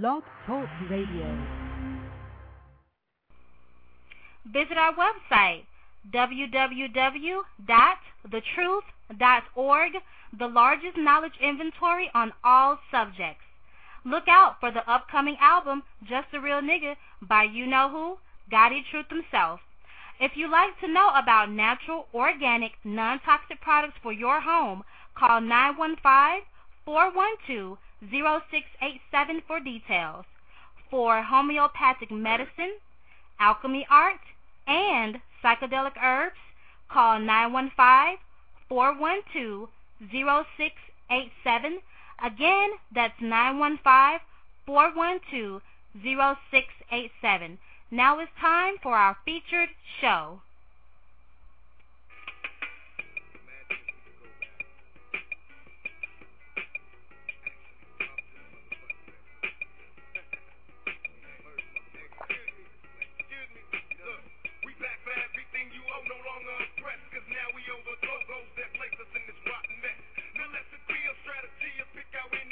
Blog Talk Radio. Visit our website, www.thetruth.org, the largest knowledge inventory on all subjects. Look out for the upcoming album, Just a Real Nigga, by you know who, Gotti Truth himself. If you'd like to know about natural, organic, non-toxic products for your home, call 915-412-0687 for details. For homeopathic medicine, alchemy art, and psychedelic herbs, call 915-412-0687. Again, that's 915-412-0687. Now it's time for our featured show. Logos that place us in this rotten mess. no less a agree on strategy and pick out any.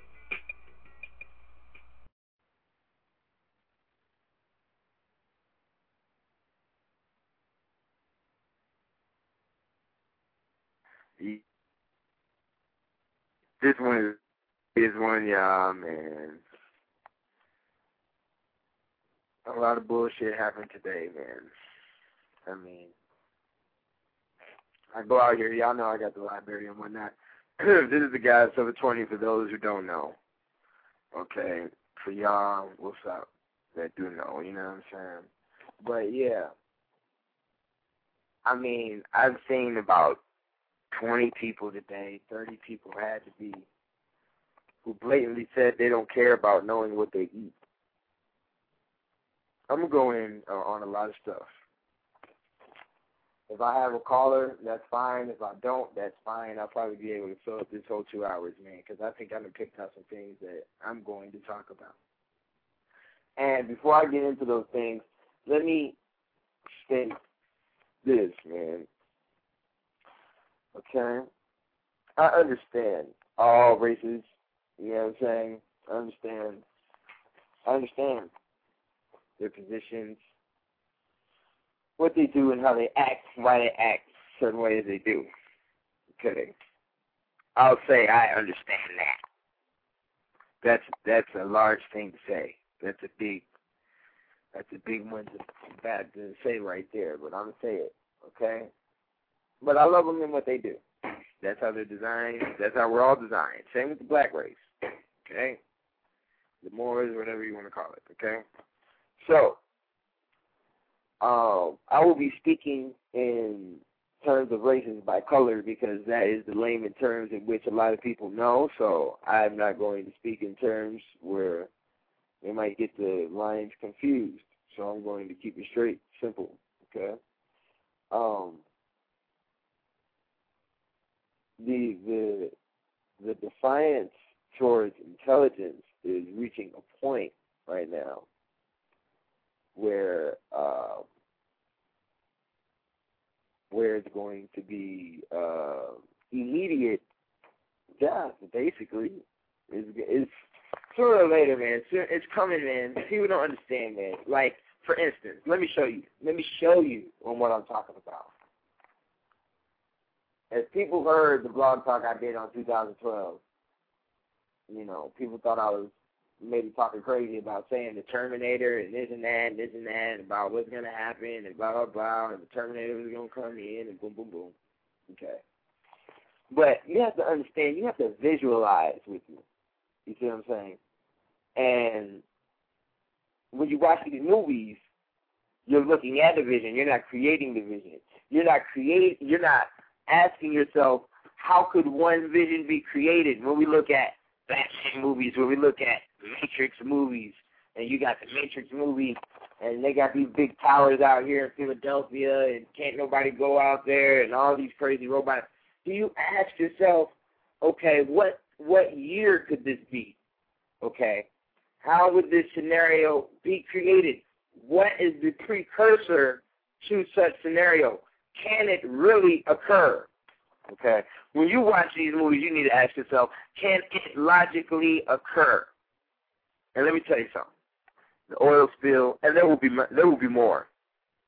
This one is, one, y'all, man. A lot of bullshit happened today, man. I mean, I go out here, y'all know I got the library and whatnot. this is the guy Silver 20 for those who don't know. Okay, for y'all, what's up, that do know, you know what I'm saying? But yeah, I mean, I've seen about 20 people today, 30 people had to be, who blatantly said they don't care about knowing what they eat. I'm going to go in uh, on a lot of stuff. If I have a caller, that's fine. If I don't, that's fine. I'll probably be able to fill up this whole two hours, man, because I think I've picked out some things that I'm going to talk about. And before I get into those things, let me state this, man. Okay? I understand all races, you know what I'm saying? I understand. I understand their positions, what they do and how they act, why they act certain ways they do. Okay. I'll say I understand that. That's that's a large thing to say. That's a big that's a big one to bad to say right there, but I'm gonna say it, okay? But I love them in what they do. That's how they're designed. That's how we're all designed. Same with the black race, okay? The Moors, whatever you want to call it, okay? So, um, I will be speaking in terms of races by color because that is the layman terms in which a lot of people know. So I'm not going to speak in terms where they might get the lines confused. So I'm going to keep it straight, simple. Okay. Um, the the the defiance towards intelligence is reaching a point right now where uh, where it's going to be uh, immediate death, basically. Is is sooner or later, man. It's coming, man. People don't understand, man. Like, for instance, let me show you. Let me show you on what I'm talking about. As people heard the blog talk I did on 2012, you know, people thought I was maybe talking crazy about saying the Terminator and this and that and this and that about what's gonna happen and blah blah blah and the Terminator was gonna come in and boom boom boom. Okay. But you have to understand, you have to visualize with me. You see what I'm saying? And when you watch these movies, you're looking at the vision. You're not creating the vision. You're not create. You're not asking yourself, how could one vision be created? When we look at Batman movies, when we look at Matrix movies, and you got the Matrix movie, and they got these big towers out here in Philadelphia, and can't nobody go out there, and all these crazy robots. Do you ask yourself, okay, what what year could this be? Okay, how would this scenario be created? What is the precursor to such scenario? Can it really occur? Okay. When you watch these movies, you need to ask yourself, can it logically occur? And let me tell you something. The oil spill, and there will be there will be more.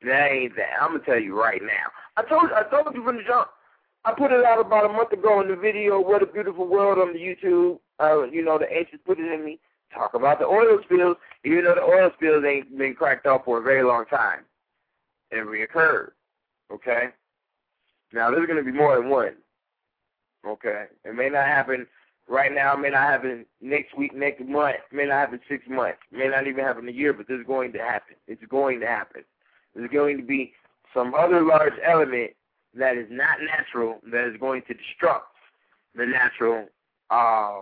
That ain't that. I'm gonna tell you right now. I told I told you from the jump. I put it out about a month ago in the video "What a Beautiful World" on the YouTube. Uh, you know, the ancients put it in me. Talk about the oil spills, even though the oil spills ain't been cracked up for a very long time. It reoccurred. Okay. Now there's going to be more than one. Okay. It may not happen right now. It may not happen next week, next month. It may not happen six months. It may not even happen a year. But this is going to happen. It's going to happen. There's going to be some other large element that is not natural that is going to destruct the natural uh,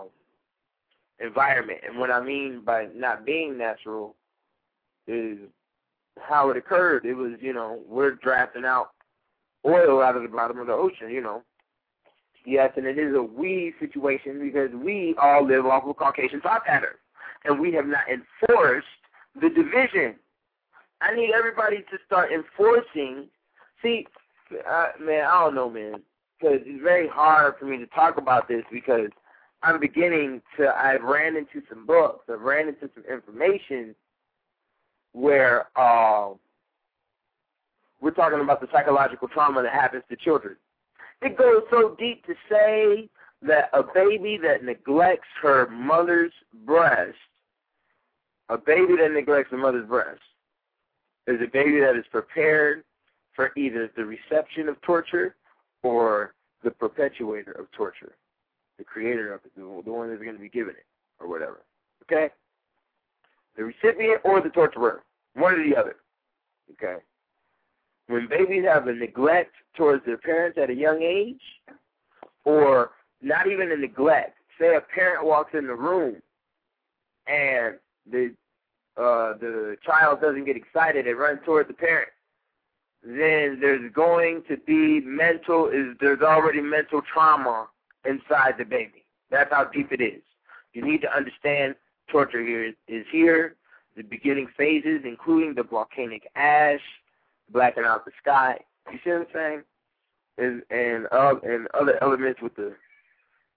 environment. And what I mean by not being natural is how it occurred. It was, you know, we're drafting out oil out of the bottom of the ocean, you know. Yes, and it is a we situation because we all live off of Caucasian thought patterns. And we have not enforced the division. I need everybody to start enforcing. See, uh, man, I don't know, man, because it's very hard for me to talk about this because I'm beginning to. I've ran into some books. I've ran into some information where uh, we're talking about the psychological trauma that happens to children. It goes so deep to say that a baby that neglects her mother's breast, a baby that neglects her mother's breast, is a baby that is prepared for either the reception of torture or the perpetuator of torture, the creator of it, the one that's going to be given it, or whatever. Recipient or the torturer, one or the other. Okay? When babies have a neglect towards their parents at a young age, or not even a neglect, say a parent walks in the room and the uh, the child doesn't get excited and runs towards the parent then there's going to be mental is there's already mental trauma inside the baby. That's how deep it is. You need to understand torture here is here, the beginning phases, including the volcanic ash, blacking out the sky. You see what I'm saying? And and uh, and other elements with the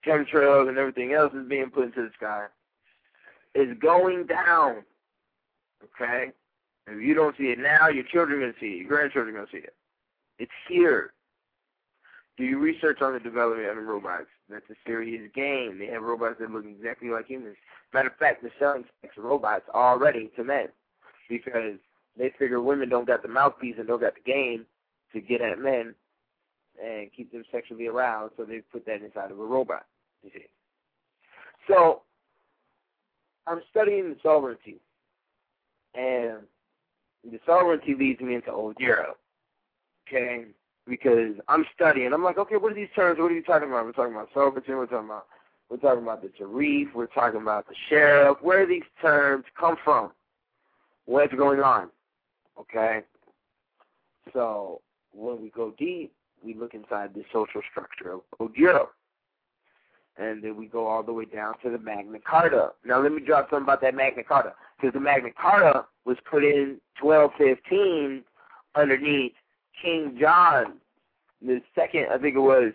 chemtrails and everything else is being put into the sky. Is going down. Okay? If you don't see it now, your children are going to see it. Your grandchildren are going to see it. It's here. Do you research on the development of the robots? That's a serious game. They have robots that look exactly like humans. Matter of fact, they're selling sex robots already to men because they figure women don't got the mouthpiece and don't got the game to get at men and keep them sexually aroused, so they put that inside of a robot. You see. So I'm studying the sovereignty, and the sovereignty leads me into old Europe. Okay? Because I'm studying. I'm like, okay, what are these terms? What are you talking about? We're talking about sovereignty. We're talking about we're talking about the Tarif. We're talking about the sheriff. Where do these terms come from? What's going on? Okay? So when we go deep, we look inside the social structure of Europe. And then we go all the way down to the Magna Carta. Now let me drop something about that Magna Carta because the Magna Carta was put in 1215 underneath King John the second, I think it was,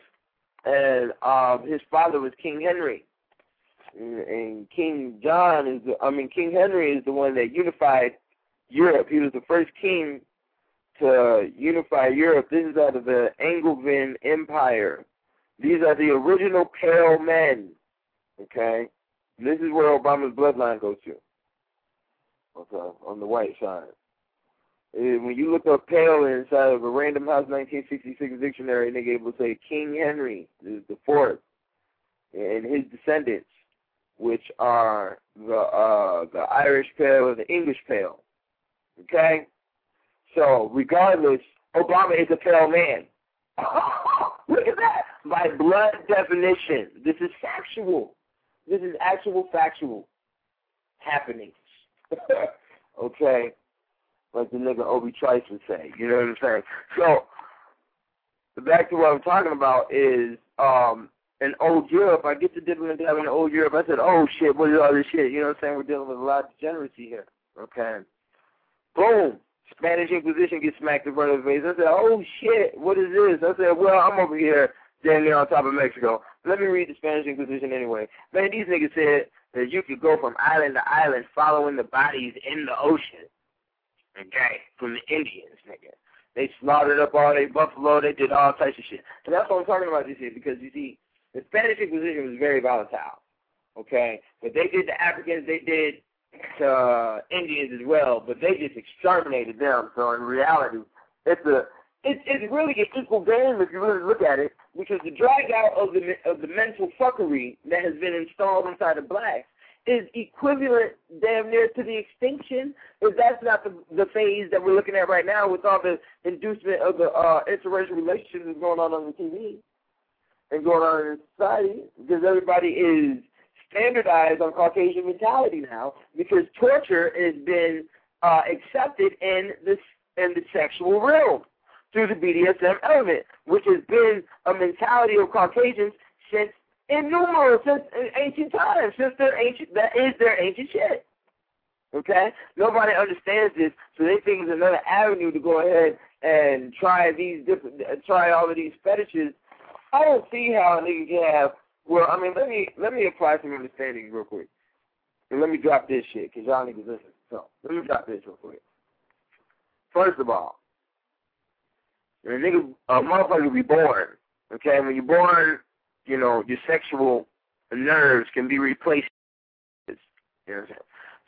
and um, his father was King Henry. And King John is, the, I mean, King Henry is the one that unified Europe. He was the first king to unify Europe. This is out of the Angevin Empire. These are the original pale men. Okay, This is where Obama's bloodline goes to. Okay, on the white side. When you look up pale inside of a Random House 1966 dictionary, nigga, it will say King Henry the, fourth and his descendants, which are the uh, the Irish Pale and the English Pale. Okay, so regardless, Obama is a pale man. Look at that. By blood definition, this is factual. This is actual factual happenings. okay? Like the nigga Obi Trice would say. You know what I'm saying? So, the back to what I'm talking about is um in old Europe, I get to dealing with in old Europe. I said, oh shit, what is all this shit? You know what I'm saying? We're dealing with a lot of degeneracy here. Okay. Boom. Spanish Inquisition gets smacked in front of the face. I said, oh shit, what is this? I said, well, I'm over here damn near on top of Mexico. Let me read the Spanish Inquisition anyway. Man, these niggas said that you could go from island to island following the bodies in the ocean. Okay? From the Indians, nigga. They slaughtered up all their buffalo. They did all types of shit. And that's what I'm talking about this here because, you see, the Spanish Inquisition was very volatile. Okay? But they did the Africans, they did to Indians as well, but they just exterminated them. So in reality, it's a it's it's really an equal game if you really look at it, because the drag out of the of the mental fuckery that has been installed inside of blacks is equivalent damn near to the extinction. If that's not the the phase that we're looking at right now with all the inducement of the uh, interracial relationships that's going on on the TV and going on in society, because everybody is standardized on Caucasian mentality now because torture has been uh, accepted in the in the sexual realm through the BDSM element, which has been a mentality of Caucasians since innumerable since uh, ancient times, since their ancient that is their ancient shit. Okay, nobody understands this, so they think it's another avenue to go ahead and try these different, uh, try all of these fetishes. I don't see how a nigga can have well, I mean, let me let me apply some understanding real quick, and let me drop this shit because y'all niggas listen. So let me drop this real quick. First of all, a nigga, a motherfucker be born, okay? When you're born, you know your sexual nerves can be replaced. You know what I'm saying?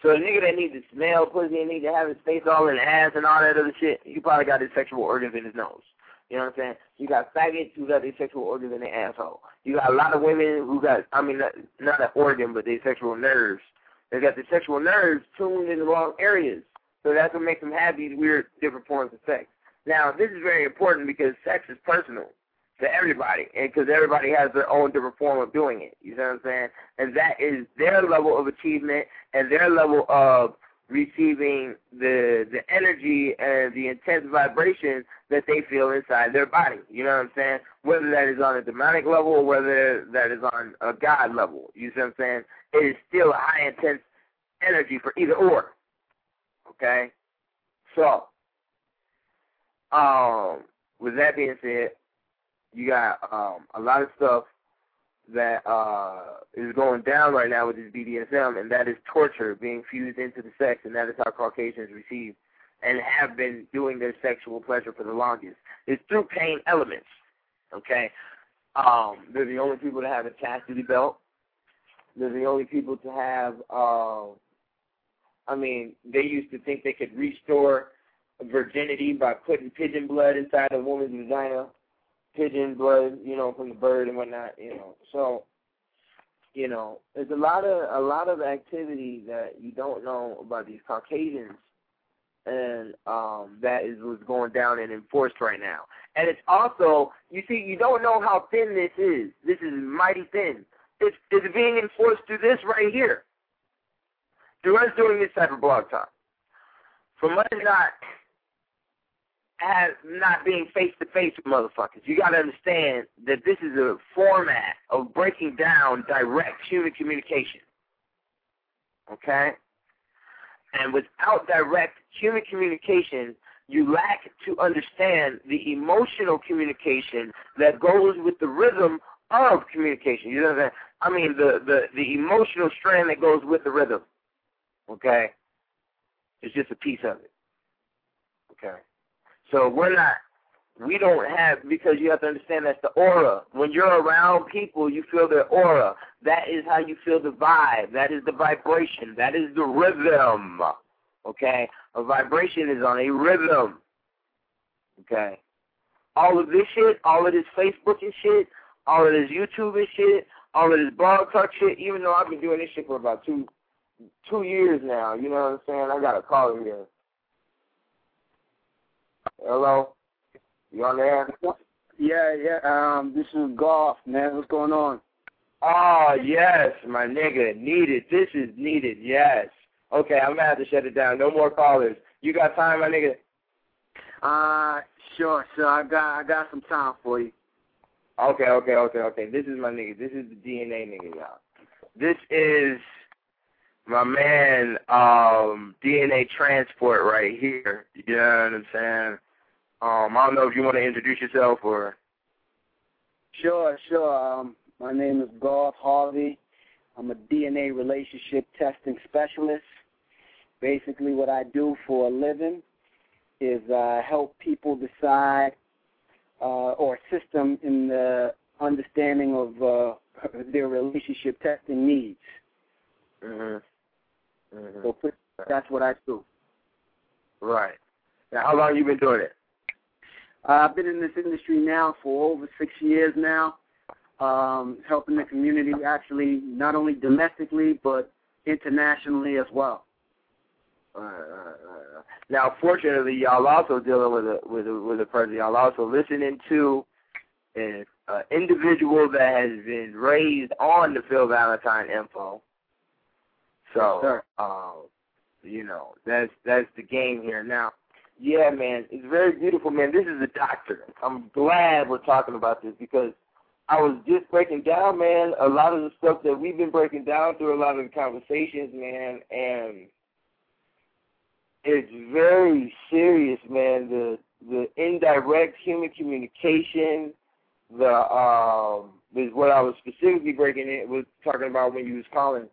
So a nigga that needs to smell pussy and need to have his face all in the ass and all that other shit, he probably got his sexual organs in his nose. You know what I'm saying? You got faggots who got their sexual organs in their asshole. You got a lot of women who got, I mean, not, not an organ, but their sexual nerves. They got their sexual nerves tuned in the wrong areas. So that's what makes them have these weird, different forms of sex. Now, this is very important because sex is personal to everybody, and because everybody has their own different form of doing it. You know what I'm saying? And that is their level of achievement and their level of receiving the the energy and the intense vibration that they feel inside their body. You know what I'm saying? Whether that is on a demonic level or whether that is on a God level. You see what I'm saying? It is still a high intense energy for either or. Okay? So, um, with that being said, you got um, a lot of stuff that uh, is going down right now with this BDSM, and that is torture being fused into the sex, and that is how Caucasians receive and have been doing their sexual pleasure for the longest. It's through pain elements. Okay, um, they're the only people to have a chastity belt. They're the only people to have. Uh, I mean, they used to think they could restore virginity by putting pigeon blood inside a woman's vagina pigeon blood, you know, from the bird and whatnot, you know. So, you know, there's a lot of a lot of activity that you don't know about these Caucasians and um that is what's going down and enforced right now. And it's also you see, you don't know how thin this is. This is mighty thin. It's it's being enforced through this right here. Through us doing this type of blog talk. From us not as not being face to face with motherfuckers. You got to understand that this is a format of breaking down direct human communication. Okay? And without direct human communication, you lack to understand the emotional communication that goes with the rhythm of communication. You know what I'm saying? I mean the, the, the emotional strand that goes with the rhythm. Okay? It's just a piece of it. Okay? So we're not, we don't have, because you have to understand that's the aura. When you're around people, you feel their aura. That is how you feel the vibe. That is the vibration. That is the rhythm. Okay? A vibration is on a rhythm. Okay? All of this shit, all of this Facebook and shit, all of this YouTube and shit, all of this blog talk shit, even though I've been doing this shit for about two two years now, you know what I'm saying? I got a call here. Hello? You on there? Yeah, yeah. Um, this is Garth, man. What's going on? Oh yes, my nigga. Needed. This is needed. Yes. Okay, I'm gonna have to shut it down. No more callers. You got time, my nigga? Uh, sure, sure. I got, I got some time for you. Okay, okay, okay, okay. This is my nigga. This is the DNA nigga, y'all. This is my man, um, DNA transport right here. You know what I'm saying? Um, I don't know if you want to introduce yourself or. Sure, sure. Um, my name is Garth Harvey. I'm a DNA relationship testing specialist. Basically, what I do for a living is uh, help people decide uh, or assist them in the understanding of uh, their relationship testing needs. Mhm. Mhm. So that's what I do. Right. Now, how long you been doing it? Uh, I've been in this industry now for over six years now, um, helping the community actually not only domestically but internationally as well. Right, right, right. Now, fortunately, y'all also dealing with a with a with a person. Y'all also listening to an uh, individual that has been raised on the Phil Valentine info. So, Sure. um, you know, that's that's the game here. Now, yeah, man, it's very beautiful, man. This is a doctor. I'm glad we're talking about this because I was just breaking down, man, a lot of the stuff that we've been breaking down through a lot of the conversations, man, and it's very serious, man. The the indirect human communication, the um is what I was specifically breaking it was talking about when you was calling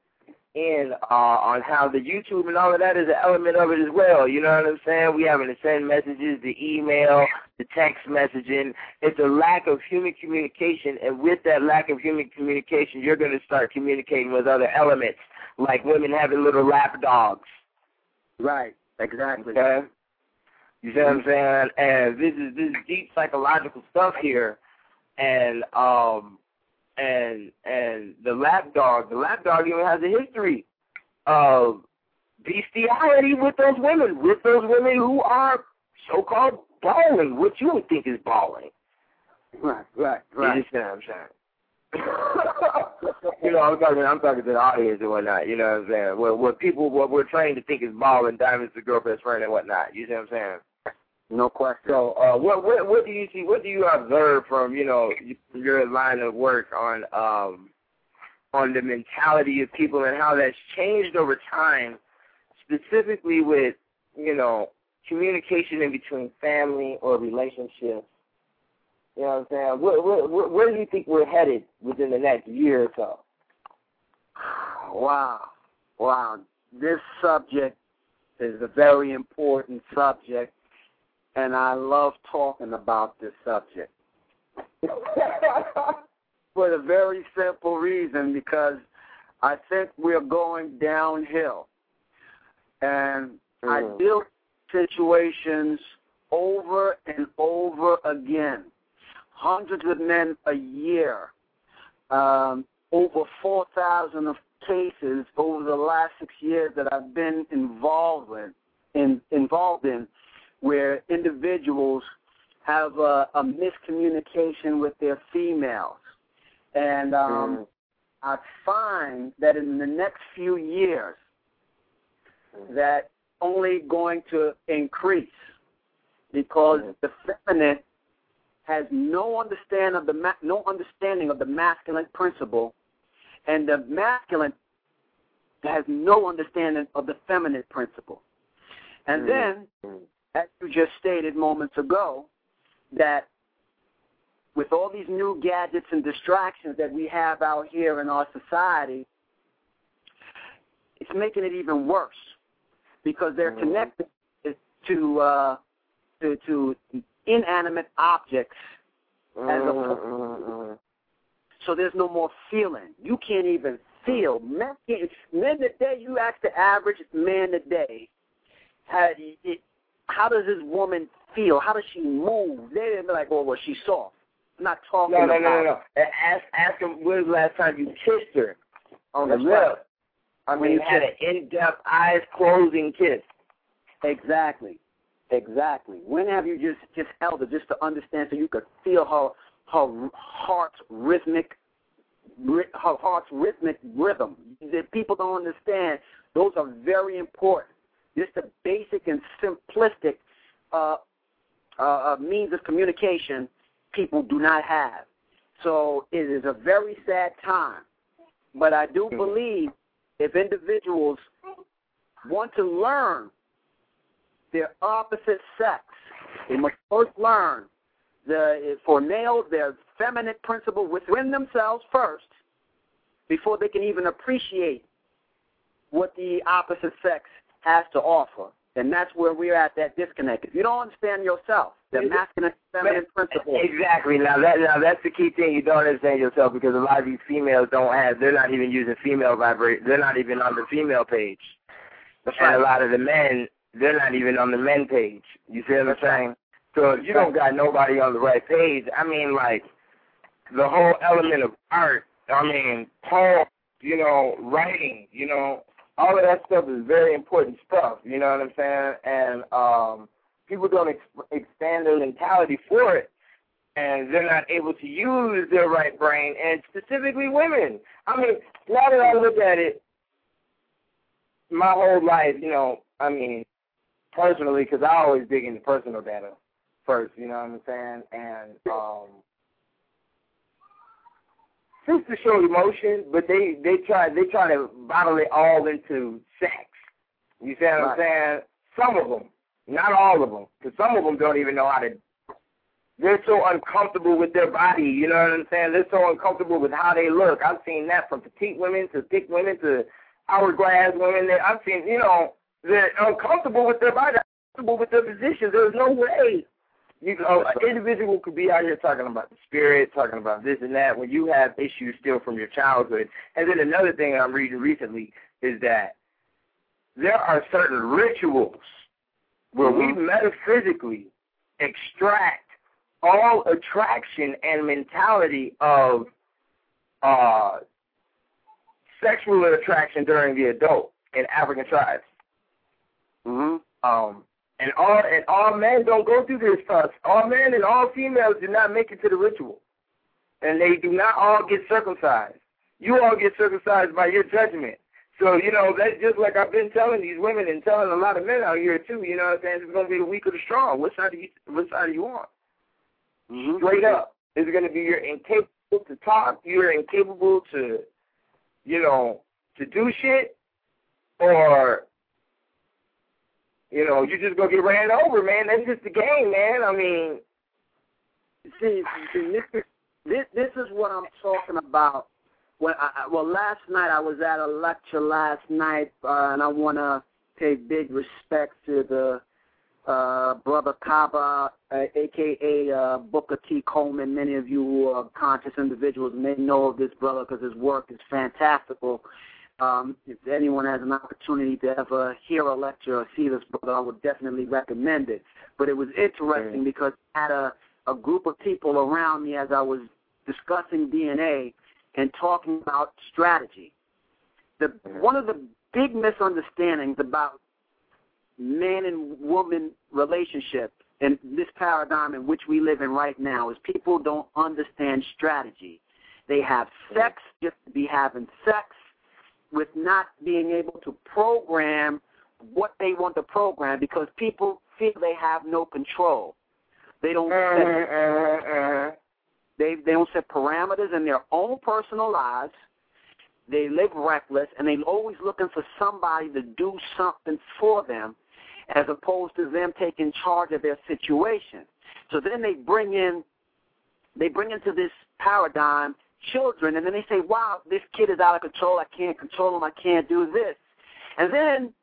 in uh on how the YouTube and all of that is an element of it as well. You know what I'm saying? We having to send messages, the email, the text messaging. It's a lack of human communication and with that lack of human communication you're gonna start communicating with other elements, like women having little lap dogs. Right. Exactly. Okay. You see what I'm saying? And this is this is deep psychological stuff here, and um, and and the lap dog, the lap dog even has a history of bestiality with those women, with those women who are so-called balling, what you would think is balling. Right. Right. Right. You understand what I'm saying? you know, I'm talking. I'm talking to the audience and whatnot. You know what I'm saying? What what people what we're trained to think is balling, diamonds the girl best friend and whatnot. You see what I'm saying? No question. So, uh, what what what do you see? What do you observe from you know your line of work on um on the mentality of people and how that's changed over time, specifically with you know communication in between family or relationships. You know what I'm saying? Where, where, where, where do you think we're headed within the next year or so? Wow. Wow. This subject is a very important subject, and I love talking about this subject for the very simple reason because I think we're going downhill. And I Mm. deal with situations over and over again. Hundreds of men a year. Um, over 4,000 of cases over the last six years that I've been involved with, in, involved in, where individuals have a, a miscommunication with their females, and um, Mm. I find that in the next few years, that only going to increase because Mhm. the feminine has no understand of the ma- no understanding of the masculine principle, and the masculine has no understanding of the feminine principle. And Mhm. then, Mm. As you just stated moments ago, that with all these new gadgets and distractions that we have out here in our society, it's making it even worse because they're Mhm. connected to uh, to to inanimate objects as a Mm, mm, mm. So there's no more feeling. You can't even feel. Men, men today, you ask the average man today, how, it, how does this woman feel? How does she move? They're like, oh, well, she's soft. I'm not talking no, no, about. no, no, no. Ask, ask him when was the last time you kissed her on the That's right. lip. I When mean, you had an in-depth, eyes closing kiss. Exactly. Exactly. When have you just just held her just to understand so you could feel her her heart's rhythmic her heart's rhythmic rhythm? That people don't understand. Those are very important. Just a basic and simplistic uh, uh, uh, means of communication people do not have. So it is a very sad time. But I do believe if individuals want to learn their opposite sex. They must first learn the for males their feminine principle within themselves first, before they can even appreciate what the opposite sex has to offer. And that's where we're at that disconnect. If you don't understand yourself, the masculine feminine principle. Exactly. Now that now that's the key thing. You don't understand yourself because a lot of these females don't have. They're not even using female vibrate. They're not even on the female page. That's And a lot of the men, they're not even on the men page. You see what I'm saying? So if you don't got nobody on the right page, I mean, like the whole element of art. I mean, poem. You know, writing. You know, all of that stuff is very important stuff. You know what I'm saying? And um, people don't ex- expand their mentality for it, and they're not able to use their right brain, and specifically women. I mean, now that I look at it, my whole life, you know, I mean, personally, because I always dig into personal data first, you know what I'm saying? And um, to show emotion, but they they try they try to bottle it all into sex. You see what I'm saying? Some of them, not all of them, because some of them don't even know how to. They're so uncomfortable with their body. You know what I'm saying? They're so uncomfortable with how they look. I've seen that from petite women to thick women to hourglass women. That I've seen, you know, they're uncomfortable with their body, uncomfortable with their position. There's no way you know, an individual could be out here talking about the spirit, talking about this and that, when you have issues still from your childhood. And then another thing I'm reading recently is that there are certain rituals where we metaphysically extract all attraction and mentality of uh, sexual attraction during the adult in African tribes. hmm Um, and all and all men don't go through this process. All men and all females do not make it to the ritual, and they do not all get circumcised. You all get circumcised by your judgment. So you know that's just like I've been telling these women and telling a lot of men out here too. You know what I'm saying? It's going to be the weak or the strong. What side do you What side do you want? hmm Straight up, it's going to be you're incapable to talk. You're incapable to, you know, to do shit, or know, you just gonna get ran over, man. That's just the game, man. I mean, See, see this, is- this this is what I'm talking about. I, I- well, last night I was at a lecture last night, uh, and I want to pay big respect to the uh, brother Kaba, uh, aka uh, Booker T. Coleman. Many of you who are conscious individuals may know of this brother because his work is fantastical. Um, if anyone has an opportunity to ever hear a lecture or see this brother, I would definitely recommend it. But it was interesting because I had a a group of people around me as I was discussing DNA and talking about strategy. The one of the big misunderstandings about man and woman relationship and this paradigm in which we live in right now is people don't understand strategy. They have sex just to be having sex with not being able to program what they want to program because people feel they have no control. They don't set uh, they they don't set parameters in their own personal lives. They live reckless, and they're always looking for somebody to do something for them, as opposed to them taking charge of their situation. So then they bring in, they bring into this paradigm children, and then they say, "Wow, this kid is out of control. I can't control him. I can't do this." And then,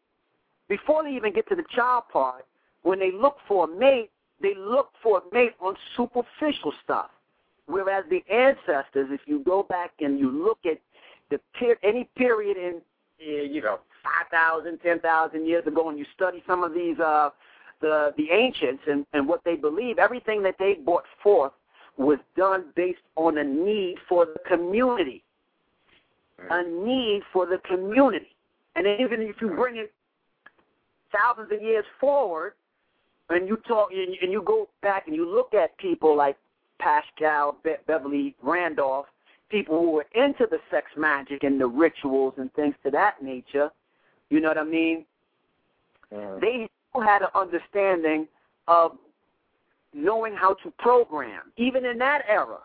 before they even get to the child part, when they look for a mate, they look for a mate on superficial stuff. Whereas the ancestors, if you go back and you look at the per- any period in uh, you know 5,000, 10,000 years ago, and you study some of these uh, the the ancients and, and what they believe, everything that they brought forth was done based on a need for the community, a need for the community. And even if you bring it thousands of years forward, and you talk and you, and you go back and you look at people like Paschal Be- Beverly Randolph, people who were into the sex magic and the rituals and things to that nature, you know what I mean? Mm. They had an understanding of knowing how to program, even in that era.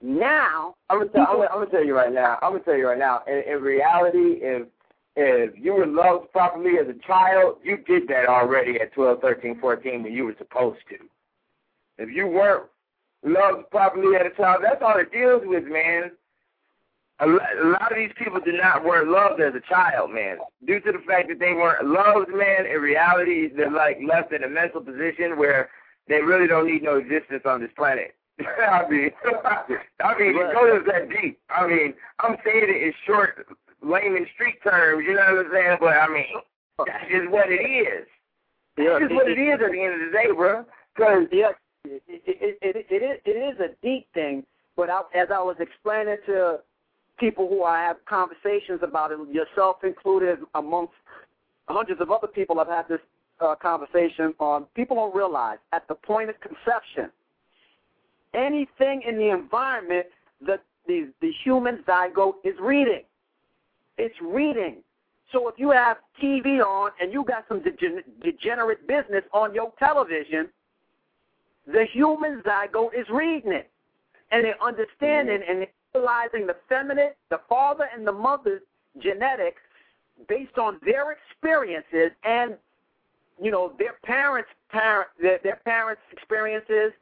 Now, I'm gonna, tell, I'm, gonna, I'm gonna tell you right now. I'm gonna tell you right now. In, in reality, if if you were loved properly as a child, you did that already at 12, 13, 14 when you were supposed to. If you weren't loved properly as a child, that's all it deals with, man. A lot, of these people did not weren't loved as a child, man. Due to the fact that they weren't loved, man, in reality, they're like left in a mental position where they really don't need no existence on this planet. I mean, I mean, it goes that deep. I mean, I'm saying it in short, layman street terms. You know what I'm saying? But I mean, that's just what it is. Yeah, That's just what it is at the end of the day, bro. Because Yes, it, it, it, it, is, it is a deep thing, but I, as I was explaining to people who I have conversations about it, yourself included, amongst hundreds of other people I've had this uh, conversation on, people don't realize at the point of conception, anything in the environment that the, the human zygote is reading. It's reading. So if you have TV on and you got some degen- degenerate business on your television, the human zygote is reading it. And they're understanding and they're realizing the feminine, the father and the mother's genetics based on their experiences and you know their parents parent their, their parents experiences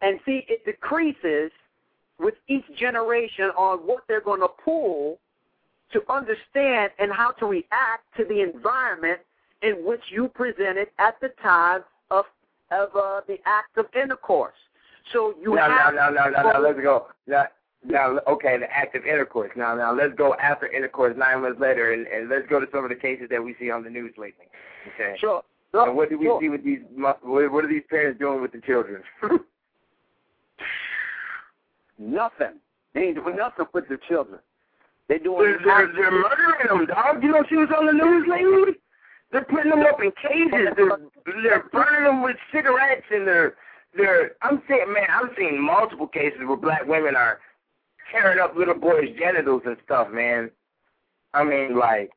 and see it decreases with each generation on what they're going to pull to understand and how to react to the environment in which you presented at the time of of uh, the act of intercourse. So you now, have now, now, now, now, let's go. Now, now, okay, the act of intercourse. Now, now, let's go after intercourse nine months later, and, and let's go to some of the cases that we see on the news lately. Okay. sure. And what do we sure. see with these? what are these parents doing with the children? Nothing. They ain't doing nothing with their children. They doing they're, they're, they're murdering them, dog. You know, she was on the news lately. They're putting them up in cages. They're they're burning them with cigarettes, and they're they're. I'm saying, man, I'm seeing multiple cases where black women are tearing up little boys' genitals and stuff, man. I mean, like,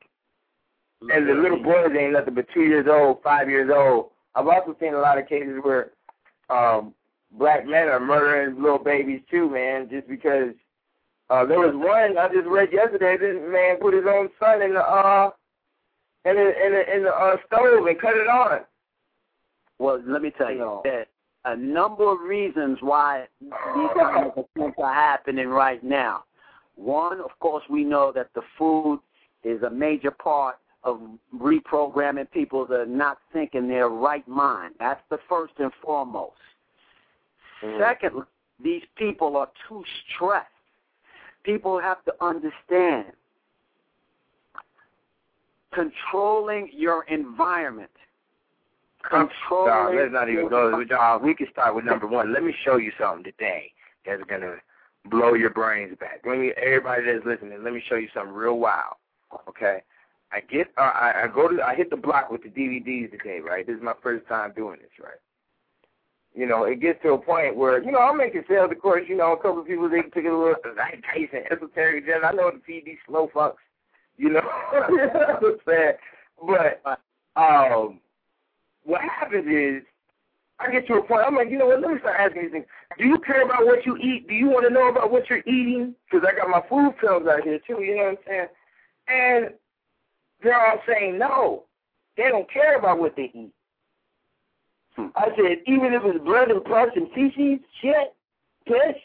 and the little boys ain't nothing but two years old, five years old. I've also seen a lot of cases where um black men are murdering little babies too, man, just because uh there was one I just read yesterday, this man put his own son in the uh in the in the in the uh stove and cut it on. Well, let me tell you No. that a number of reasons why these kind of attempts are happening right now. One, of course, we know that the food is a major part of reprogramming people to not think in their right mind. That's the first and foremost. Mm. Second, these people are too stressed. People have to understand controlling your environment. Dog, Controlling let's not even go. We can start with number one. Let me show you something today that's gonna blow your brains back. Let me, everybody that's listening, let me show you something real wild. Okay, I get, uh, I, I go to, I hit the block with the DVDs today. Right, this is my first time doing this. Right, you know, it gets to a point where you know I'm making sales. Of course, you know, a couple of people they it a little like Tyson, esoteric. agenda. I know the these slow fucks. You know, you know what I'm saying? But um what happens is I get to a point. I'm like, you know what? Let me start asking these things. Do you care about what you eat? Do you want to know about what you're eating? Because I got my food films out here too. You know what I'm saying? And they're all saying no. They don't care about what they eat. Hmm. I said, even if it's blood and pus and feces, shit, piss,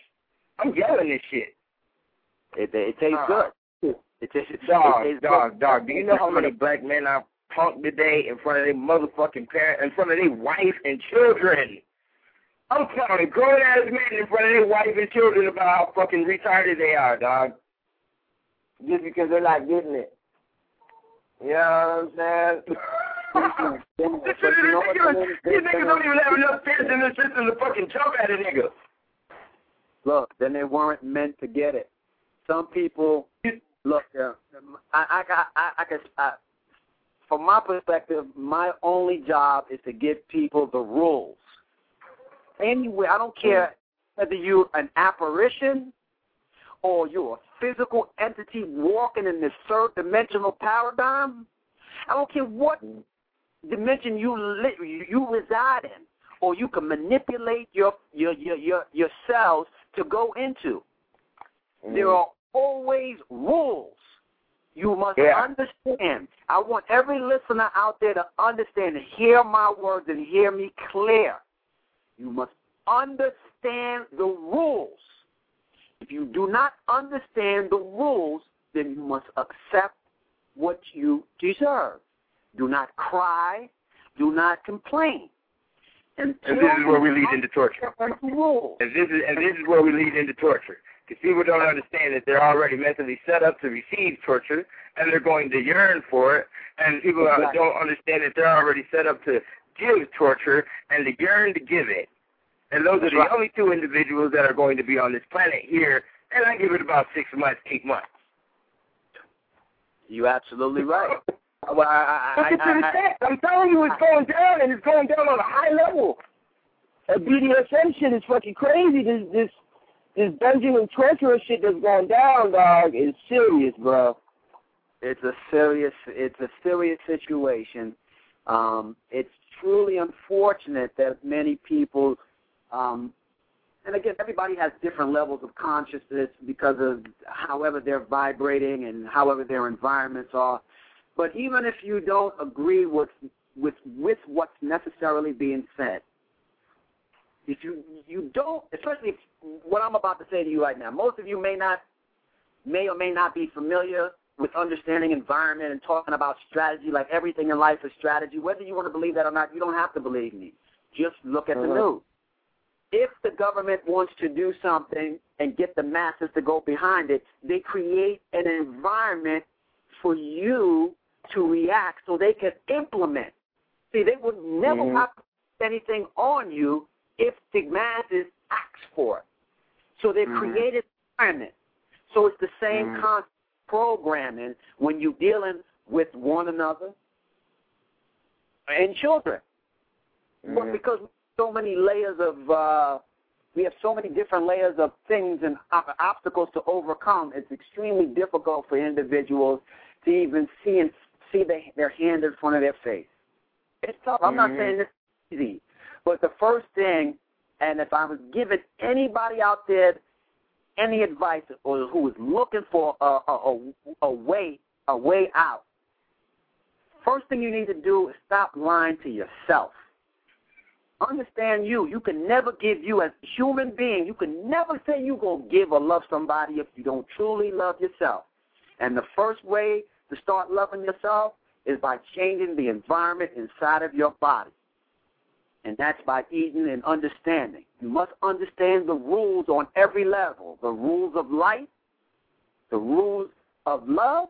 I'm yelling this shit. It, it tastes Uh, good. It tastes, Dog, it tastes dog, good. dog. Do you know how many black men I punked today in front of their motherfucking parents, in front of their wife and children? I'm telling grown ass men in front of their wife and children about how fucking retarded they are, dog. Just because they're not getting it. You know what I'm saying? is ridiculous. These niggas don't even have enough sense in their system to fucking jump at a nigga. Look, then they weren't meant to get it. Some people, look, uh, I, I, I, I, I, I, from my perspective, my only job is to give people the rules. Anyway, I don't care whether you're an apparition or you're a physical entity walking in this third dimensional paradigm. I don't care what dimension you you reside in, or you can manipulate your your your your, your cells to go into. Mm. There are always rules. You must Yeah. understand. I want every listener out there to understand and hear my words and hear me clear. You must understand the rules. If you do not understand the rules, then you must accept what you deserve. Do not cry. Do not complain. And this is where we lead into torture. And this is and this is where we lead into torture. Because people don't understand that they're already mentally set up to receive torture, and they're going to yearn for it. And people Exactly. don't understand that they're already set up to give torture and to yearn to give it. And those That's are the right. only two individuals that are going to be on this planet here. And I give it about six months, eight months. You're absolutely right. Well, I, I, Look at I, the I, effect. I'm telling you, it's going down, and it's going down on a high level. That BDSM shit is fucking crazy. This this this dungeon and treacherous shit that's going down, dog, is serious, bro. it's a serious it's a serious situation. Um, it's truly unfortunate that many people um, and again everybody has different levels of consciousness because of however they're vibrating and however their environments are. But even if you don't agree with with with what's necessarily being said, if you you don't especially what I'm about to say to you right now, most of you may not may or may not be familiar with understanding environment and talking about strategy, like everything in life is strategy. Whether you want to believe that or not, you don't have to believe me. Just look at the Mhm. news. If the government wants to do something and get the masses to go behind it, they create an environment for you to react so they can implement. See, they would never Mhm. have anything on you if the masses ask for it. So they Mhm. created an environment. So it's the same Mhm. concept of programming when you're dealing with one another and children. But Mhm. because so many layers of, uh, we have so many different layers of things and ob- obstacles to overcome, it's extremely difficult for individuals to even see and see the, their hand in front of their face. It's tough. I'm not Mhm. saying it's easy, but the first thing, and if I was giving anybody out there any advice or who is looking for a, a, a, a way a way out, first thing you need to do is stop lying to yourself. Understand you. You can never give you as a human being. You can never say you're going to give or love somebody if you don't truly love yourself. And the first way to start loving yourself is by changing the environment inside of your body. And that's by eating and understanding. You must understand the rules on every level the rules of life, the rules of love,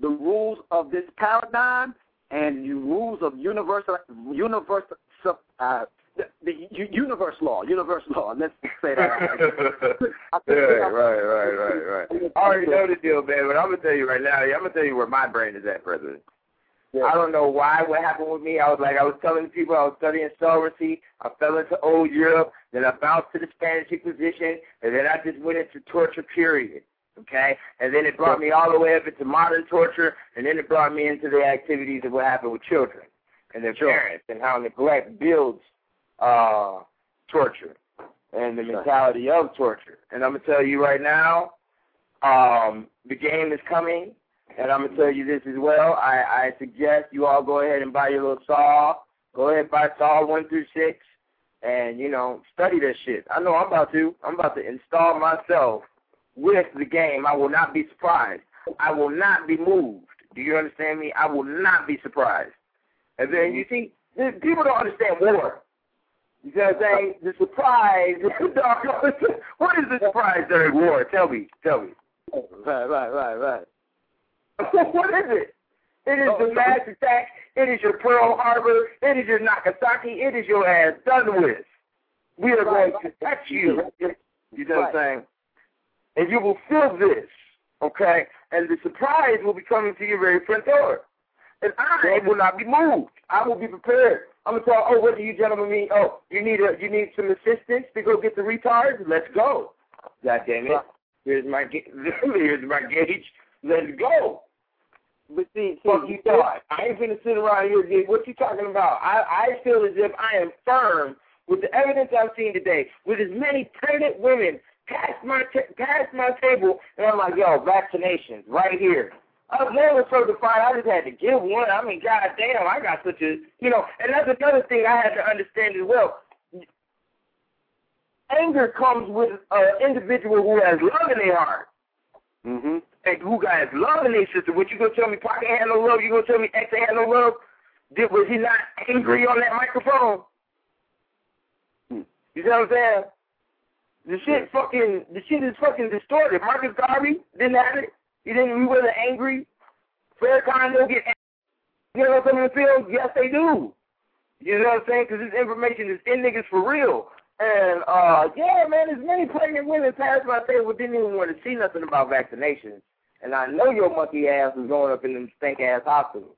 the rules of this paradigm, and the rules of universal, universal, uh, the, the universe law, universe law. Let's say that. Yeah, right, right, right, right. I already know the deal, man, but I'm gonna tell you right now. I'm gonna tell you where my brain is at, brother. I don't know why. What happened with me? I was like, I was telling people I was studying sovereignty. I fell into old Europe. Then I bounced to the Spanish Inquisition, and then I just went into torture. Period. Okay, and then it brought me all the way up into modern torture, and then it brought me into the activities of what happened with children and their parents, and how neglect builds uh, torture and the mentality of torture. And I'm gonna tell you right now, um, the game is coming, and I'm gonna tell you this as well. I, I suggest you all go ahead and buy your little saw. Go ahead and buy saw one through six, and you know study that shit. I know I'm about to. I'm about to install myself with the game. I will not be surprised. I will not be moved. Do you understand me? I will not be surprised. And then you see, people don't understand war. You see what I'm saying? The surprise, what is the surprise during war? Tell me, tell me. Right, right, right, right. what is it? It is oh, the mass attack. It is your Pearl Harbor. It is your Nagasaki. It is your ass done with. We are going to touch you. You know what I'm saying? And you will feel this, okay? And the surprise will be coming to your very front door. And I will not be moved. I will be prepared. I'm gonna talk. Oh, what do you gentlemen mean? Oh, you need a you need some assistance to go get the retards. Let's go. God damn it! Here's my here's my gauge. Let's go. But see, see Fuck you thought. I ain't gonna sit around here. Dude. What you talking about? I I feel as if I am firm with the evidence I've seen today, with as many pregnant women past my t- past my table, and I'm like, yo, vaccinations right here. I was never so defiant. I just had to give one. I mean, goddamn, I got such a, you know, and that's another thing I had to understand as well. Anger comes with an individual who has love in their heart. Mm-hmm. And who got love in their system. What you gonna tell me Pocket had no love? You gonna tell me X had no love? Did was he not angry on that microphone? Hmm. You see what I'm saying? The shit fucking the shit is fucking distorted. Marcus Garvey didn't have it. He didn't he wasn't angry. Farrakhan don't get angry. You know of the field? Yes they do. You know what I'm saying? Because this information is in niggas for real. And uh yeah, man, there's many pregnant women past my table didn't even want to see nothing about vaccinations. And I know your monkey ass is going up in them stink ass hospitals.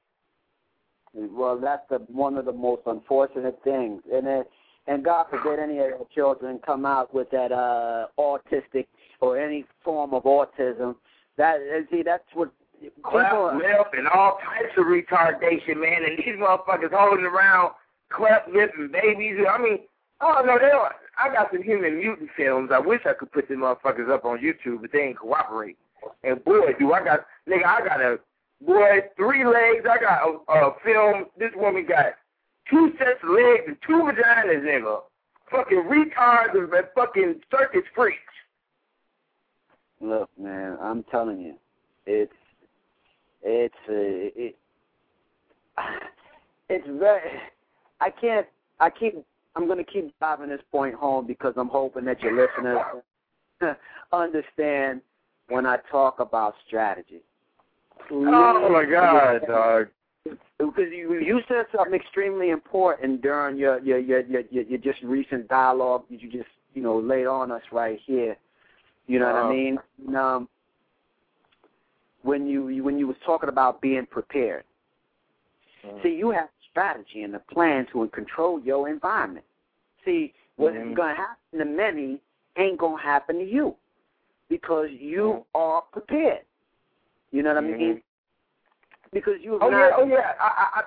Well, that's the one of the most unfortunate things, and it, and God forbid any of your children come out with that uh autistic or any form of autism. That see, that's what Cleft lip and all types of retardation, man. And these motherfuckers holding around cleft lip and babies. I mean, oh no, they don't. I got some human mutant films. I wish I could put them motherfuckers up on YouTube, but they ain't cooperate. And boy, do I got nigga, I got a boy three legs. I got a, a film. This woman got two sets of legs and two vaginas in her. Fucking retards and fucking circus freaks. Look, man, I'm telling you, it's it's uh, it it's very. I can't. I keep. I'm going to keep driving this point home because I'm hoping that your listeners understand when I talk about strategy. Oh my god, dog. Because you you said something extremely important during your your your your, your, your just recent dialogue that you just you know laid on us right here. You know what I Uh-huh. mean? Um, when you when you was talking about being prepared. Mhm. See, you have strategy and a plan to control your environment. See, what's Mhm. going to happen to many ain't going to happen to you because you are prepared. You know what I mean? Mhm. Because you Oh yeah, oh yeah. I, I, I,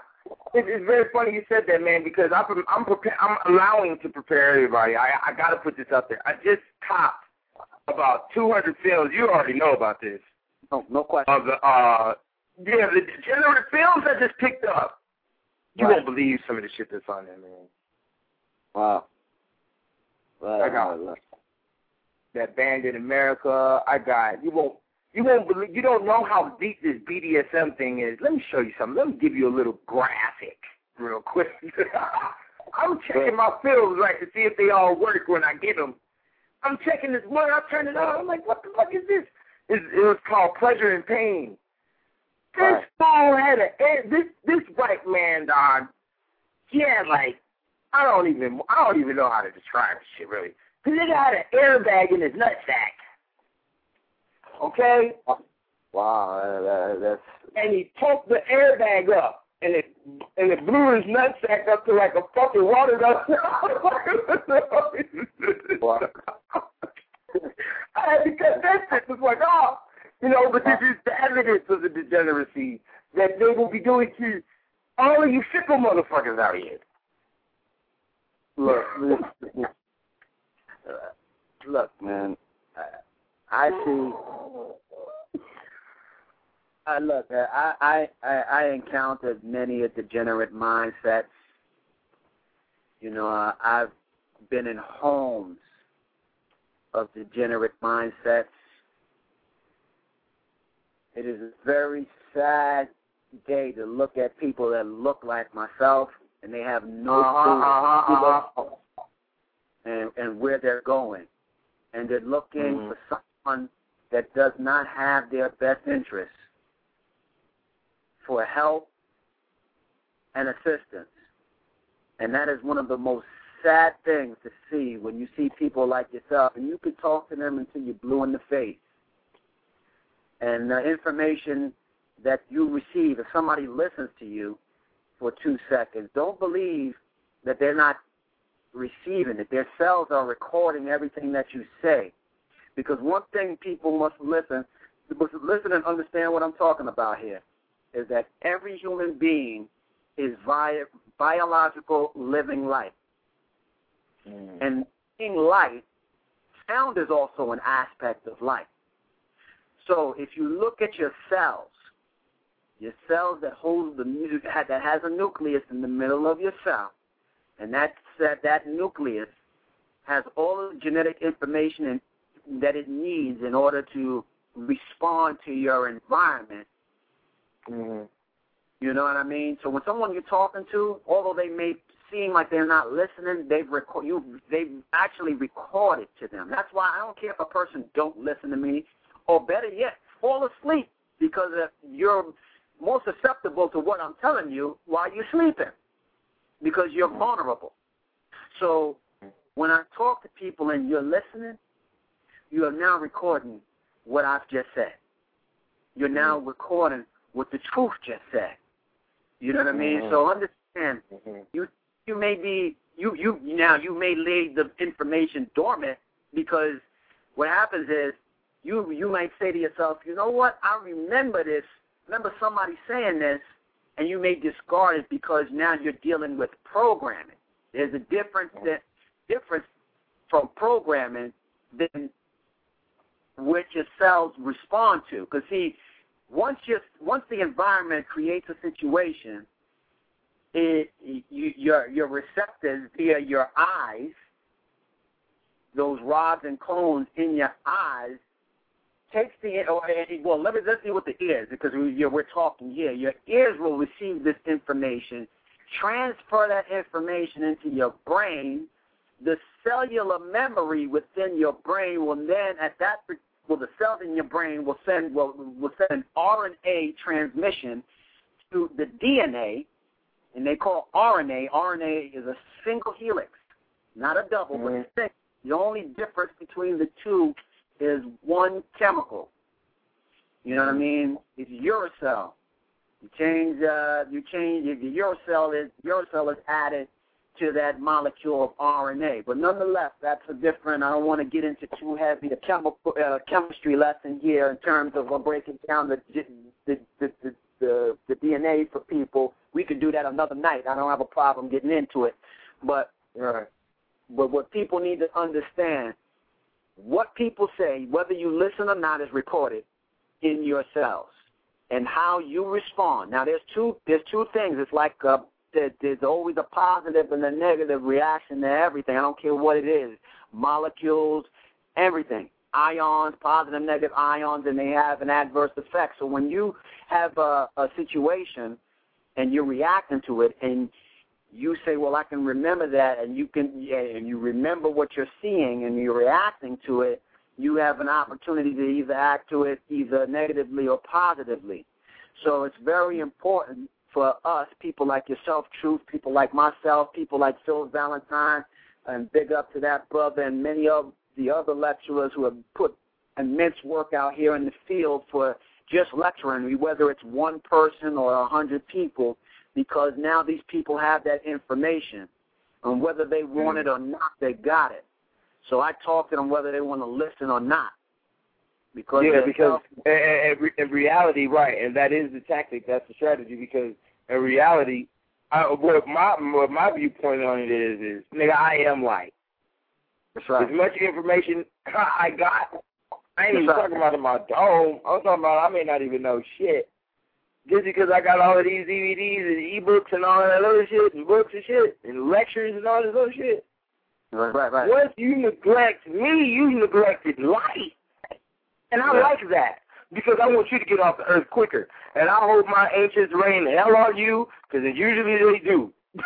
it, it's very funny you said that, man, because I'm I'm prepared. I'm allowing to prepare everybody. I I got to put this out there. I just topped about 200 films. You already know about this. No, no question. Of the uh, yeah, the degenerate films I just picked up. You Right. won't believe some of the shit that's on there, man. Wow. Well, I got that band in America. I got you won't you won't believe you don't know how deep this BDSM thing is. Let me show you something. Let me give you a little graphic real quick. I'm checking my films right to see if they all work when I get them. I'm checking this one. I turn it on. I'm like, what the fuck is this? It's, it was called Pleasure and Pain. This Right. had a eh, this this white man dog. He had like I don't even I don't even know how to describe this shit really. Cause he had an airbag in his nutsack. Okay, Wow, uh, that's and he poked the airbag up, and it and it blew his nutsack up to like a fucking water. I had to cut that shit. It's like, oh, you know, but this is the evidence of the degeneracy that they will be doing to all of you fickle motherfuckers out here. look. uh, look, man. I, I see. I look. uh, I, I I encountered many a degenerate mindsets. You know, uh, I've been in homes of degenerate mindsets. It is a very sad day to look at people that look like myself and they have no Uh-huh, clue. uh-huh, uh-huh. and, and where they're going. And they're looking Mhm. for someone that does not have their best interests for help and assistance. And that is one of the most sad things to see when you see people like yourself and you could talk to them until you're blue in the face. And the information that you receive, if somebody listens to you for two seconds, don't believe that they're not receiving it. Their cells are recording everything that you say. Because one thing people must listen, must listen and understand what I'm talking about here, is that every human being is via biological living life. Mm. And being light, sound is also an aspect of life. So if you look at your cells, your cells that hold the music that has a nucleus in the middle of your cell, and that that that nucleus has all the genetic information in, that it needs in order to respond to your environment. Mhm. You know what I mean? So when someone you're talking to, although they may seem like they're not listening, they've record you they've actually recorded to them. That's why I don't care if a person don't listen to me, or better yet, fall asleep because you're more susceptible to what I'm telling you while you're sleeping because you're vulnerable. So when I talk to people and you're listening, you are now recording what I've just said. You're now recording what the truth just said. You know what I mean? So understand Mhm. you you may be you you now you may lay the information dormant because what happens is you you might say to yourself, you know what, I remember this, remember somebody saying this, and you may discard it because now you're dealing with programming. There's a difference that difference from programming than what your cells respond to. Because see, once you once the environment creates a situation, it you, your your receptors via your eyes, those rods and cones in your eyes, takes the or well let me let's see what the ears because we, we're talking here. Your ears will receive this information, transfer that information into your brain. The cellular memory within your brain will then at that well the cells in your brain will send will will send RNA transmission to the DNA and they call RNA. RNA is a single helix, not a double, but a Mhm. single. The only difference between the two is one chemical. You know what I mean? It's uracil. You change, uh, you change the uracil is uracil is added to that molecule of RNA. But nonetheless, that's a different. I don't want to get into too heavy a chemical uh, chemistry lesson here in terms of uh, breaking down the the the, the the the DNA for people. We could do that another night. I don't have a problem getting into it. But Right. but what people need to understand, what people say, whether you listen or not, is recorded in your cells, and how you respond. Now, there's two there's two things. It's like uh, there, there's always a positive and a negative reaction to everything. I don't care what it is, molecules, everything, ions, positive, negative ions, and they have an adverse effect. So when you have a, a situation and you're reacting to it, and you say, "Well, I can remember that," and you can, and you remember what you're seeing, and you're reacting to it. You have an opportunity to either act to it either negatively or positively. So it's very important for us, people like yourself, Truth, people like myself, people like Phil Valentine, and big up to that brother and many of the other lecturers who have put immense work out here in the field for just lecturing, whether it's one person or a hundred people, because now these people have that information. And whether they want hmm. it or not, they got it. So I talk to them whether they want to listen or not. Because yeah, because in, in, in reality, right, and that is the tactic. That's the strategy. Because in reality, I, what my what my viewpoint on it is is, nigga, I am light. that's right. As much information I got, I ain't even right. talking about in my dome. I'm talking about I may not even know shit. Just because I got all of these DVDs and ebooks and all that other shit and books and shit and lectures and all this other shit. Right, right, right. Once you neglect me, you neglected light. And I Yeah. like that because I want you to get off the earth quicker. And I hope my ancients rain hell on you because it usually they do.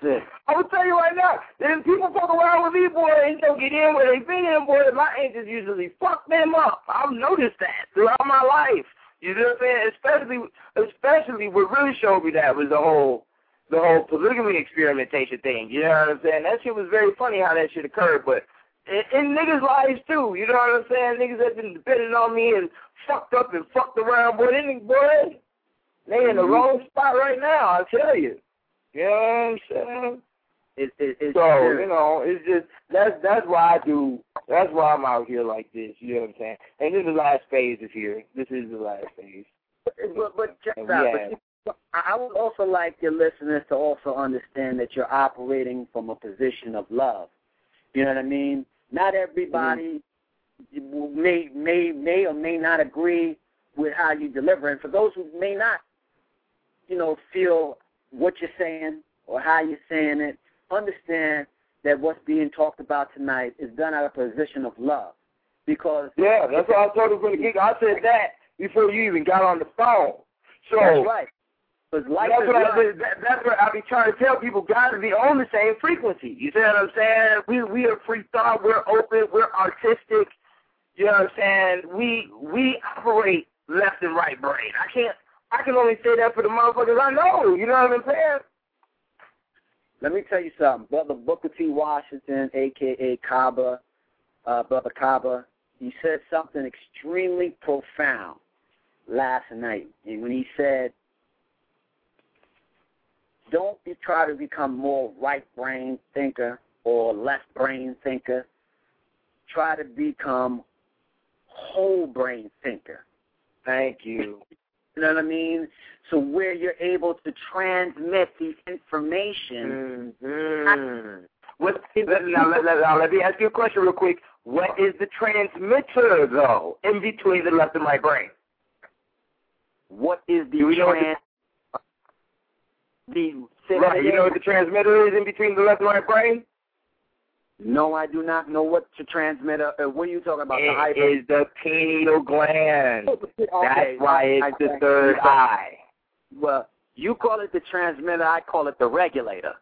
I will tell you right now, then people fuck around with me, boy, and don't get in where they fit in, boy. My angels usually fuck them up. I've noticed that throughout my life. You know what I'm saying? Especially, especially what really showed me that was the whole, the whole polygamy experimentation thing. You know what I'm saying? That shit was very funny how that shit occurred, but in, in niggas' lives too. You know what I'm saying? Niggas that been depending on me and fucked up and fucked around, boy. They, boy, they in the mm-hmm. wrong spot right now. I tell you. You know what I'm saying? It, it, it's So true. you know, it's just that's that's why I do. That's why I'm out here like this. You know what I'm saying? And then the last phase is here. This is the last phase. But, but check And out. we But you- I would also like your listeners to also understand that you're operating from a position of love. You know what I mean? Not everybody may may may or may not agree with how you deliver, and for those who may not, you know, feel what you're saying or how you're saying it, understand that what's being talked about tonight is done out of a position of love, because Yeah, that's what I told him from the gig. I said that before you even got on the phone. So that's right. Life that's is what I. That, that's what I be trying to tell people. Got to be on the same frequency. You see what I'm saying? We we are free thought. We're open. We're artistic. You know what I'm saying? We we operate left and right brain. I can't. I can only say that for the motherfuckers I know. You know what I'm saying? Let me tell you something. Brother Booker T. Washington, a.k.a. Kaba, uh, Brother Kaba, he said something extremely profound last night. And when he said, don't be try to become more right brain thinker or left brain thinker. Try to become whole brain thinker. Thank you. You know what I mean? So where you're able to transmit the information Mm-hmm. What, let, now, let, now, let me ask you a question real quick. What is the transmitter, though, in between the left and right brain? What is the Do we trans? The, Right. You know what the transmitter is in between the left and right brain? No, I do not know what to transmit. Uh, uh, what are you talking about? the hyper? is the pineal gland. Okay, That's why it's I- the third eye. Well, you call it the transmitter. I call it the regulator.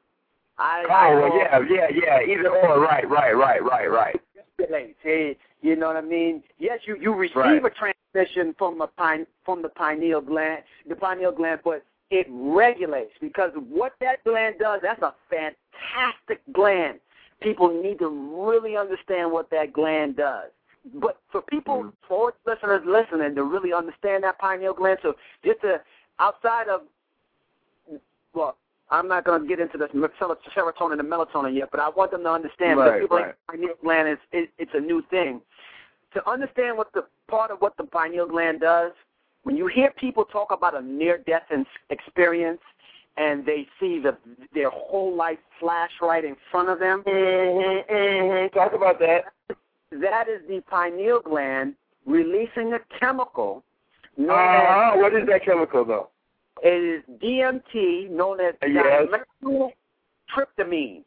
I, Oh, I well, yeah, yeah, yeah. Either or. Right, right, right, right, right. It, you know what I mean? Yes, you you receive Right. a transmission from a pine from the pineal gland, the pineal gland, but it regulates because what that gland does. That's a fantastic gland. People need to really understand what that gland does. But for people, Mhm. for listeners listening, to really understand that pineal gland, so just to outside of well, I'm not going to get into this serotonin and melatonin yet, but I want them to understand Right, because people right. pineal gland is it, it's a new thing. To understand what the part of what the pineal gland does, when you hear people talk about a near-death experience and they see the their whole life flash right in front of them, Mm-hmm, mm-hmm. Talk about that. that is the pineal gland releasing a chemical known Uh-huh. What is that chemical, though? it is DMT, known as Yes. dimethyltryptamine.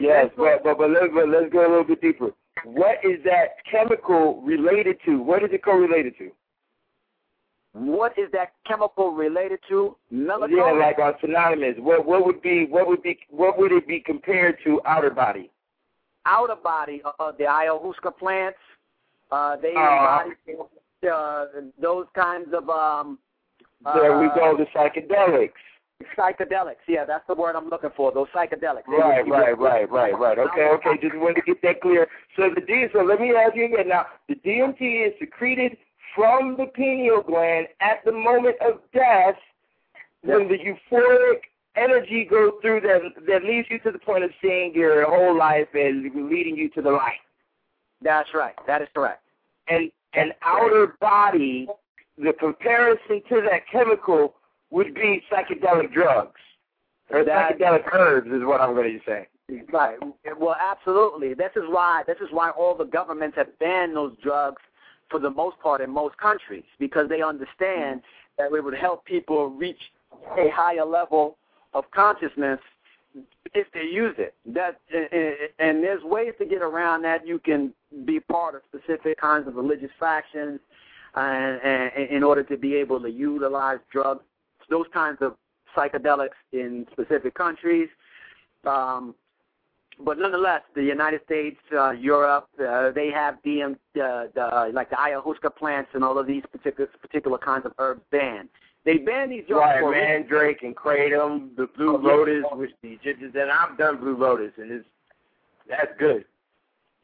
Yes, but, but, but, let's, but let's go a little bit deeper. What is that chemical related to? What is it correlated to? What is that chemical related to? Melatonin. Yeah, like on synonymous. What what would be what would be what would it be compared to outer body? outer body of the ayahuasca plants. Uh, they Uh, embody uh, those kinds of um, there we uh, go, the psychedelics. Psychedelics. Yeah, that's the word I'm looking for. Those psychedelics. They Right, right, right, right, right. Okay, okay. Just wanted to get that clear. So the D. So let me ask you again. Now, the DMT is secreted from the pineal gland at the moment of death, when the euphoric energy goes through that that leads you to the point of seeing your whole life and leading you to the light. That's right. That is correct. And an outer body, the comparison to that chemical would be psychedelic drugs or That- psychedelic herbs, is what I'm going to say. Right. Well, absolutely. This is why this is why all the governments have banned those drugs for the most part in most countries because they understand that it would help people reach a higher level of consciousness if they use it. That and there's ways to get around that. You can be part of specific kinds of religious factions, and, and in order to be able to utilize drugs, those kinds of psychedelics in specific countries. Um, but nonetheless, the United States, uh, Europe, uh, they have the, um, the, the like the ayahuasca plants and all of these particular particular kinds of herbs banned. They ban these drugs Right, for. Mandrake and Kratom, the Blue Oh, yeah. Lotus, which the Egyptians, and I've done Blue Lotus, and it's that's good.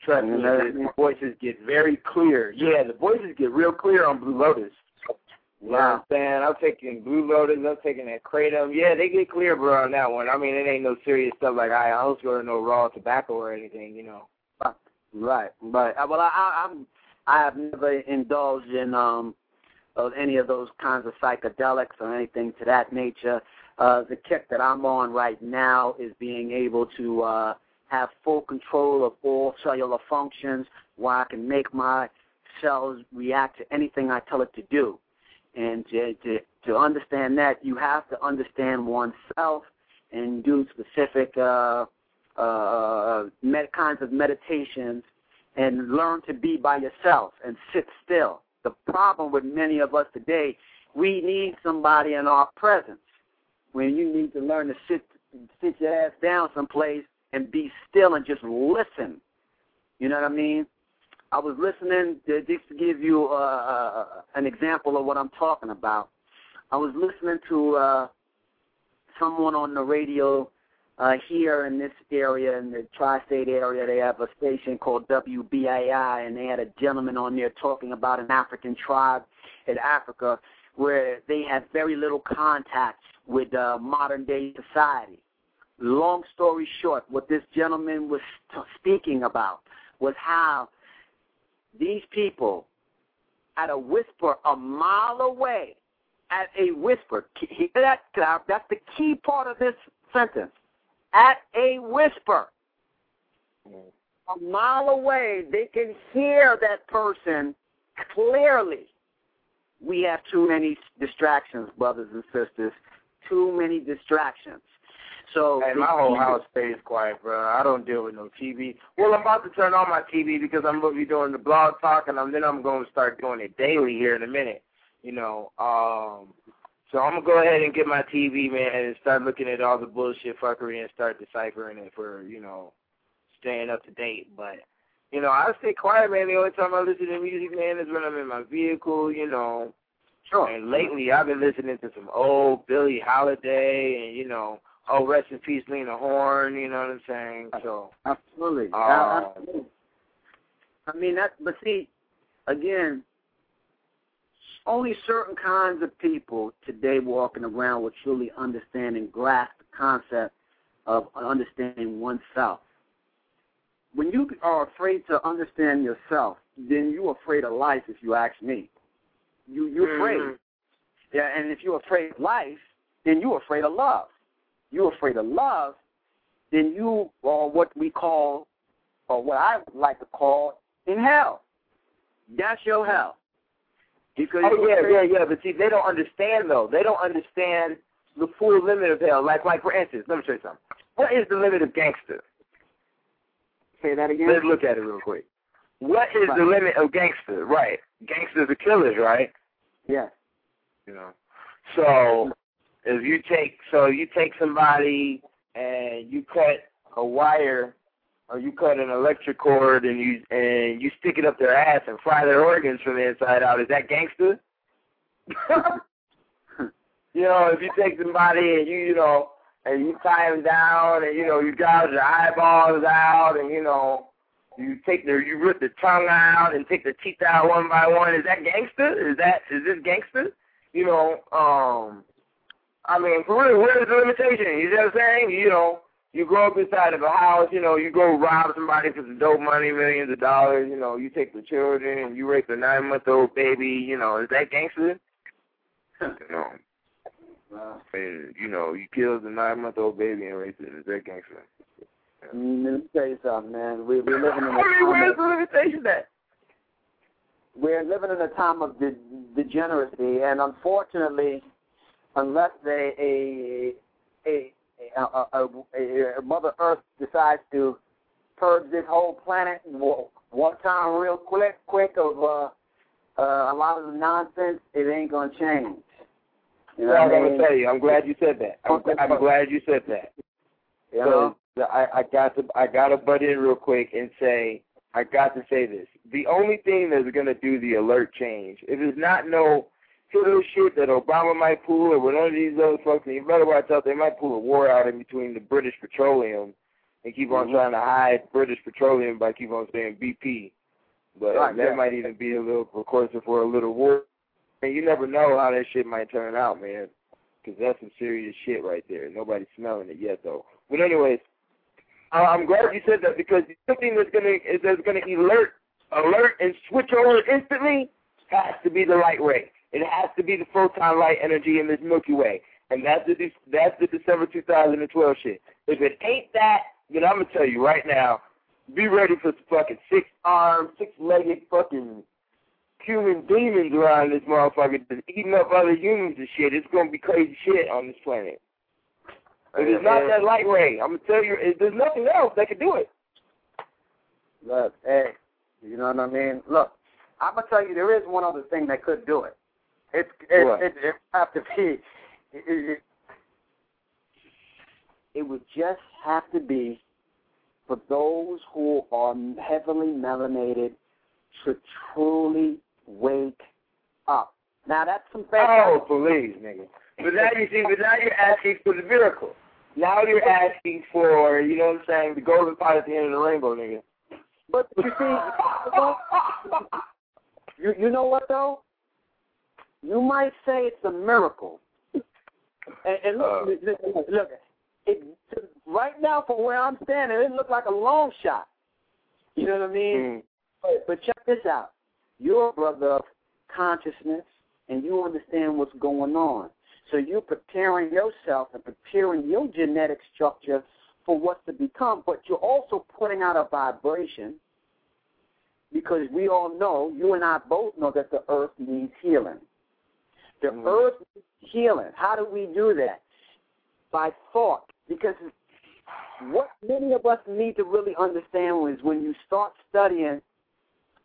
Trust me, the voices get very clear. Yeah, the voices get real clear on Blue Lotus. You know what I'm Wow. saying? I'm taking Blue Lotus, I'm taking that Kratom. Yeah, they get clear, bro, on that one. I mean, it ain't no serious stuff like ayahuasca or no raw tobacco or anything, you know. Right, right. Uh, Well, I, I, I'm I have never indulged in um of any of those kinds of psychedelics or anything to that nature. Uh, the kick that I'm on right now is being able to uh, have full control of all cellular functions, where I can make my cells react to anything I tell it to do. And to to, to understand that, you have to understand oneself and do specific. Uh, uh, med- kinds of meditations and learn to be by yourself and sit still. The problem with many of us today, we need somebody in our presence. When you need to learn to sit sit your ass down someplace and be still and just listen. You know what I mean? I was listening to, just to give you uh, uh, an example of what I'm talking about. I was listening to uh, someone on the radio uh, here in this area, in the tri-state area, they have a station called WBAI, and they had a gentleman on there talking about an African tribe in Africa where they had very little contact with uh, modern-day society. Long story short, what this gentleman was t- speaking about was how these people, at a whisper a mile away, at a whisper, that? That's the key part of this sentence at a whisper. A mile away, they can hear that person clearly. We have too many distractions, brothers and sisters. Too many distractions. So Hey, my whole house stays quiet, bro. I don't deal with no TV. Well, I'm about to turn on my TV because I'm to be doing the blog talk, and I'm, then I'm going to start doing it daily here in a minute. You know, um, so I'm gonna go ahead and get my TV, man, and start looking at all the bullshit fuckery and start deciphering it for, you know, staying up to date. But, you know, I stay quiet, man. The only time I listen to music, man, is when I'm in my vehicle, you know. Sure. And lately, I've been listening to some old Billie Holiday, and you know, oh, rest in peace, Lena Horne. You know what I'm saying? So, Absolutely. Uh, Absolutely. I mean that, but see, again, only certain kinds of people today walking around will truly understand and grasp the concept of understanding oneself. When you are afraid to understand yourself, then you're afraid of life. If you ask me, you you're afraid. Mhm. Yeah, and if you're afraid of life, then you're afraid of love. You're afraid of love, then you are what we call, or what I like to call, in hell. That's your hell. Because oh yeah, afraid- yeah, yeah. But see, they don't understand though. They don't understand the full limit of hell. Like, like for instance, let me show you something. What is the limit of gangster? Say that again. Let's look at it real quick. What is the limit of gangster? Right, gangsters are killers, right? Yes. you know. So if you take so you take somebody and you cut a wire or you cut an electric cord and you and you stick it up their ass and fry their organs from the inside out, is that gangster? you know, if you take somebody and you you know and you tie them down and you know you gouge their eyeballs out and you know you take their you rip the tongue out and take the teeth out one by one, is that gangster? Is that is this gangster? you know, um, I mean, for real, where is the limitation? You know what I'm saying? You know, you grow up inside of a house, you know, you go rob somebody for some dope money, millions of dollars, you know, you take the children and you rape a nine month old baby, you know, is that gangster? you know. Uh, And, you know, you kill the nine month old baby and raped it, is that gangster? mm, let me tell you something, man. We, we're living in a time where's the limitation at? we're living in a time of de- degeneracy, and unfortunately, unless they, a, a, a, a, a, a Mother Earth decides to purge this whole planet one time real quick, quick of uh, uh, a lot of the nonsense, it ain't gonna change. You know Well, I'm gonna tell you, I'm glad you said that. I'm, I'm glad you said that. You know? I, I got to I got to butt in real quick and say I got to say this. The only thing that's gonna do the alert change, if not no little shit that Obama might pull or one of these other folks, and you better watch out. They might pull a war out in between the British Petroleum and keep on Mhm. trying to hide British Petroleum by keep on saying BP. But Right, that yeah. might even be a little precursor for a little war. And you never know how that shit might turn out, man. Because that's some serious shit right there. Nobody's smelling it yet, though. But anyways, I'm glad you said that because the thing that's gonna is that's gonna alert, alert, and switch over instantly has to be the light ray. It has to be the photon light energy in this Milky Way, and that's the that's the December 2012 shit. If it ain't that, then I'm gonna tell you right now, be ready for some fucking six armed, six legged fucking human demons around this motherfucker just eating up other humans and shit. It's gonna be crazy shit on this planet. If it's not that light ray, I'm gonna tell you, there's nothing else that can do it. Look, hey, you know what I mean? Look, I'm gonna tell you there is one other thing that could do it. It's it What? it, it have to be. It, it, it would just have to be for those who are heavily melanated to truly wake up. Now that's some Oh, please, nigga. But now you see, but now you're asking for the miracle. Now you're asking for, you know what I'm saying, the golden pot at the end of the rainbow, nigga. But you see, you you know what though? You might say it's a miracle. And, and look, Uh. look, look, it, right now from where I'm standing, it looked like a long shot. You know what I mean? Mm. But, but check this out. You're a brother of consciousness, and you understand what's going on. So you're preparing yourself and preparing your genetic structure for what's to become, but you're also putting out a vibration because we all know, you and I both know that the earth needs healing. The Mhm. earth needs healing. How do we do that? By thought. Because what many of us need to really understand is when you start studying,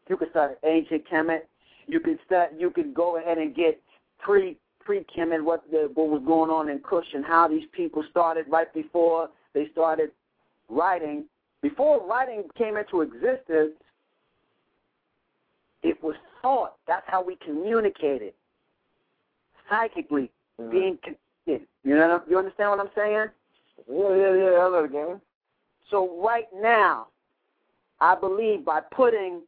you can start ancient Kemet, you can start, you can go ahead and get pre pre Kemet, what the what was going on in Kush and how these people started right before they started writing. Before writing came into existence, it was thought. That's how we communicated psychically, Mhm. being connected. You know, you understand what I'm saying? Yeah, yeah, yeah, I know the game. So right now, I believe by putting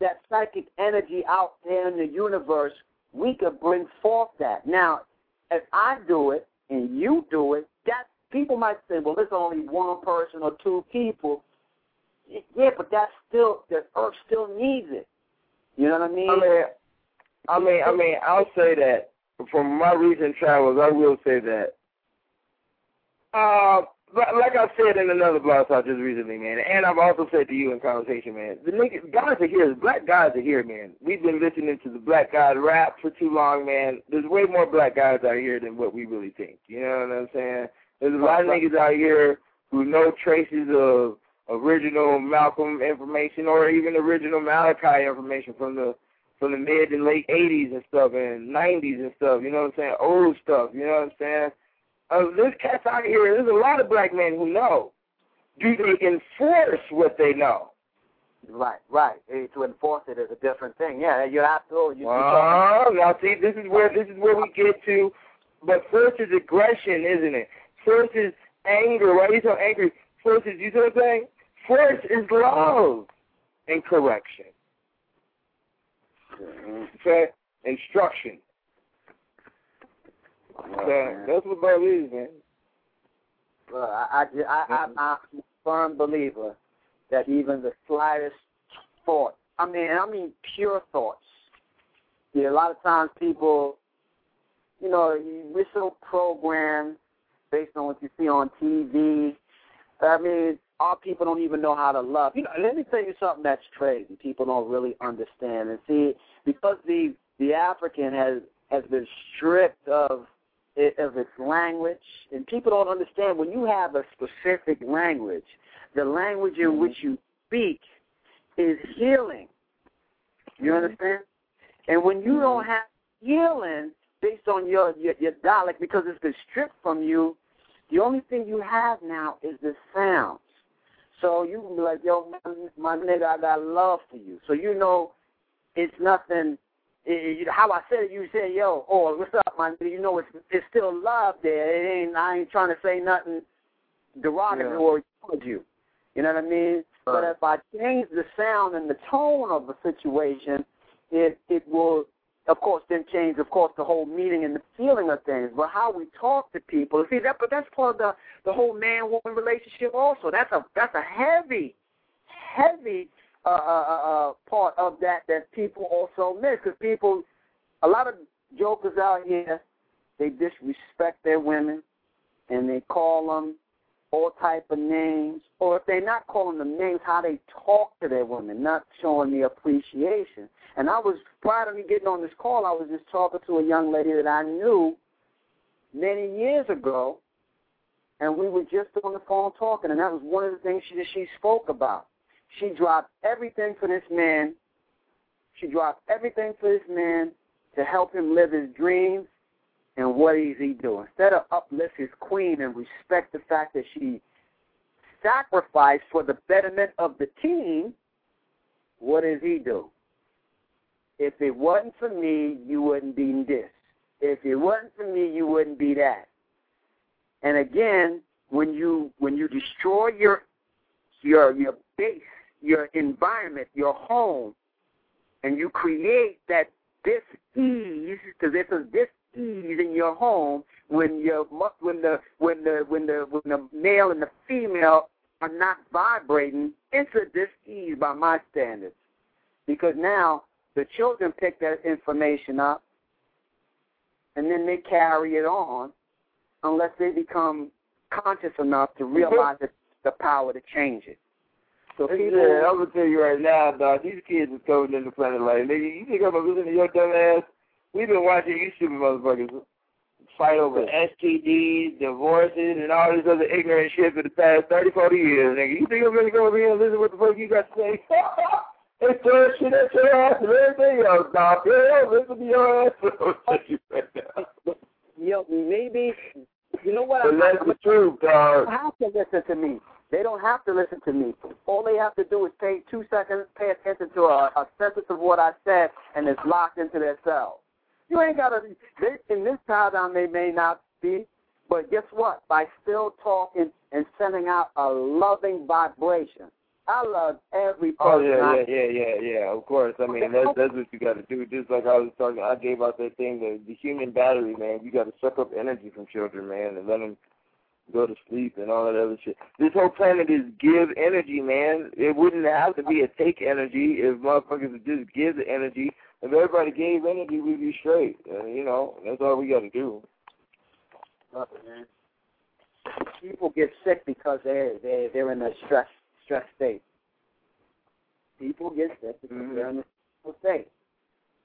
that psychic energy out there in the universe, we could bring forth that. Now, if I do it and you do it, that people might say, well, there's only one person or two people. Yeah, but that's still the earth still needs it. You know what I mean? I mean, I mean, I mean, I'll say that from my recent travels, I will say that. Uh, like I said in another blog talk just recently, man, and I've also said to you in conversation, man, the niggas, guys are here, black guys are here, man. We've been listening to the black guys rap for too long, man. There's way more black guys out here than what we really think. You know what I'm saying? There's a lot of niggas out here who know traces of original Malcolm information or even original Malachi information from the from the mid and late eighties and stuff and nineties and stuff, you know what I'm saying? Old stuff, you know what I'm saying? Uh, there's cats out here, there's a lot of black men who know. Do they enforce what they know? Right, right. To enforce it is a different thing. Yeah, you have to. You, you're Oh, now see, this is where this is where we get to. But first is aggression, isn't it? First is anger. Why are you so angry? First is you see what I'm saying? First is love and correction. Mm-hmm. Okay, instruction. Uh-huh. Okay, that's what that is, man. Well, I, I, I, I, mm-hmm. I'm a firm believer that even the slightest thought, I mean, I mean pure thoughts. Yeah, a lot of times people, you know, we're so programmed based on what you see on TV. I mean, our people don't even know how to love. You know, let me tell you something that's crazy. People don't really understand. And see, because the the African has has been stripped of it, of its language, and people don't understand when you have a specific language, the language in mm-hmm. which you speak is healing. You mm-hmm. understand? And when you don't mm-hmm. have healing based on your, your your dialect because it's been stripped from you, The only thing you have now is the sounds. So you can be like, yo, my, my nigga, I got love for you. So you know it's nothing. It, how I said it, you say, yo, oh, what's up, my nigga? You know it's it's still love there. It ain't. I ain't trying to say nothing derogatory yeah. towards you. You know what I mean? Right. But if I change the sound and the tone of the situation, it it will of course, then change, of course, the whole meaning and the feeling of things. But how we talk to people, see that, but that's part of the the whole man woman relationship. Also, that's a that's a heavy, heavy uh, uh, uh, uh part of that that people also miss because people, a lot of jokers out here, they disrespect their women, and they call them all type of names, or if they're not calling them names, how they talk to their women, not showing the appreciation. And I was prior to me getting on this call, I was just talking to a young lady that I knew many years ago, and we were just on the phone talking, and that was one of the things she she spoke about. She dropped everything for this man. She dropped everything for this man to help him live his dreams. And what is he doing? Instead of uplift his queen and respect the fact that she sacrificed for the betterment of the team, what does he do? If it wasn't for me, you wouldn't be this. If it wasn't for me, you wouldn't be that. And again, when you when you destroy your your your base, your environment, your home, and you create that dis-ease, because there's a dis-ease in your home when your when the when the when the when the male and the female are not vibrating. It's a dis-ease by my standards, because now the children pick that information up and then they carry it on unless they become conscious enough to mm-hmm. realize mm-hmm. the power to change it. So people, yeah, I'm gonna tell you right now, dog. These kids are coming in the planet like, nigga, you think I'm gonna listen to your dumb ass? We've been watching you stupid motherfuckers fight over STDs, divorces, and all this other ignorant shit for the past 30, 40 years, nigga. You think I'm gonna come over here and listen to what the fuck you got to say? Throw shit at your ass and everything else, dog. Yeah, listen to your ass. Yo, maybe, you know what? But that's I'm, the truth, dog. They don't have to listen to me. They don't have to listen to me. All they have to do is pay two seconds, pay attention to a, a sentence of what I said, and it's locked into their cells. You ain't got to, in this paradigm, they may not be, but guess what? By still talking and sending out a loving vibration, I love every person. Oh yeah, yeah, yeah, yeah, yeah. Of course. I mean, that's that's what you got to do. Just like I was talking, I gave out that thing, the the human battery, man. You got to suck up energy from children, man, and let them go to sleep and all that other shit. This whole planet is give energy, man. It wouldn't have to be a take energy if motherfuckers would just give the energy. If everybody gave energy, we'd be straight. Uh, you know, that's all we got to do. Look, man. People get sick because they they they're in a stress stress state. People get sick because mm-hmm. they're in a stressful state.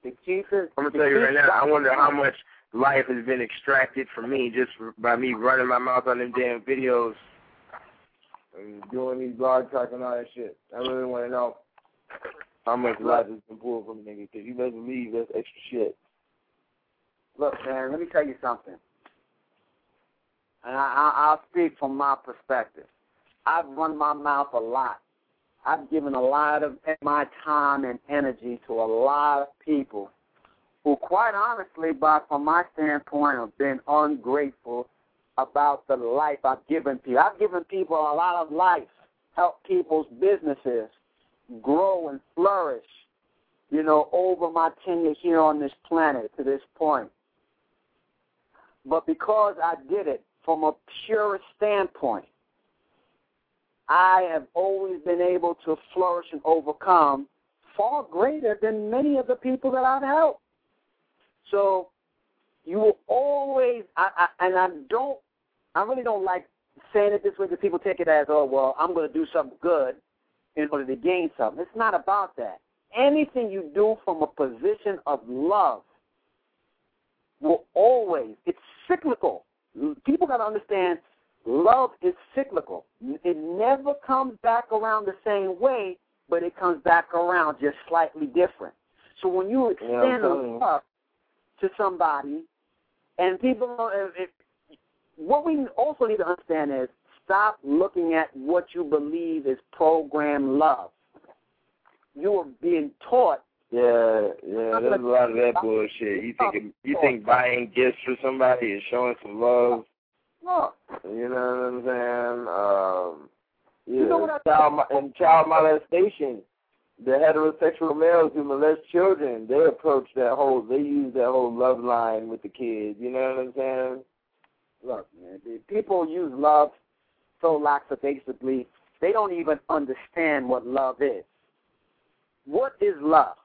The cheapest. I'm gonna tell you right now. I wonder how much life has been extracted from me just by me running my mouth on them damn videos and doing these blog talks and all that shit. I really want to know how much life has been pulled from a nigga because you better believe that's extra shit. Look, man, let me tell you something. And I, I, I'll speak from my perspective. I've run my mouth a lot. I've given a lot of my time and energy to a lot of people who, quite honestly, but from my standpoint, have been ungrateful about the life I've given people. I've given people a lot of life, helped people's businesses grow and flourish, you know, over my tenure here on this planet to this point. But because I did it from a pure standpoint, I have always been able to flourish and overcome far greater than many of the people that I've helped. So you will always, I, I, and I don't, I really don't like saying it this way because people take it as, oh, well, I'm going to do something good in order to gain something. It's not about that. Anything you do from a position of love will always, it's cyclical. People got to understand Love is cyclical. It never comes back around the same way, but it comes back around just slightly different. So when you extend yeah, love to somebody, and people, if, what we also need to understand is stop looking at what you believe is program love. You are being taught. Yeah, yeah, there's a lot of that bullshit. You think you think buying gifts for somebody is showing some love? Look, You know what I'm saying? Um, yeah, You know what I- child and child molestation. The heterosexual males who molest children, they approach that whole, they use that whole love line with the kids. You know what I'm saying? look, man. the People use love so lackadaisically, they don't even understand what love is. What is love?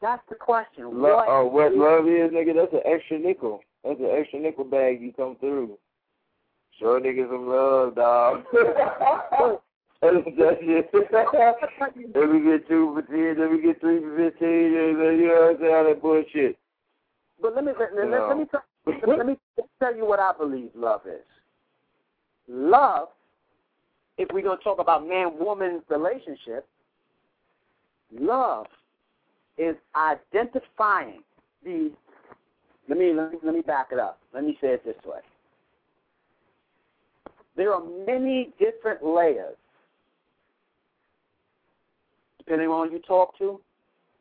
That's the question. Lo- what oh, what is- love is, nigga? That's an extra nickel. That's an extra nickel bag you come through. Show niggas some love, dog. That's that. Let me get two for ten, let me get three for fifteen, you know what I'm saying? All that bullshit. But let me let, let, let me tell, let me tell you what I believe love is. Love, if we're gonna talk about man-woman relationship, love is identifying the. Let me let me let me back it up. Let me say it this way. There are many different layers, depending on who you talk to.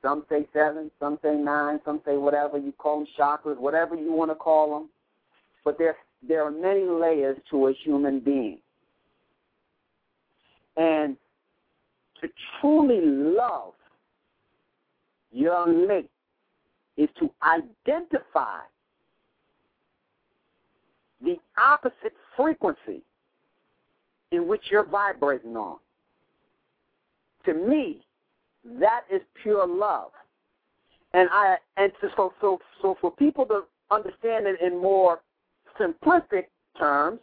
Some say seven, some say nine, some say whatever you call them chakras, whatever you want to call them. But there, there are many layers to a human being. And to truly love young mate is to identify the opposite frequency in which you're vibrating on. To me, that is pure love. And I and so so so, so for people to understand it in more simplistic terms,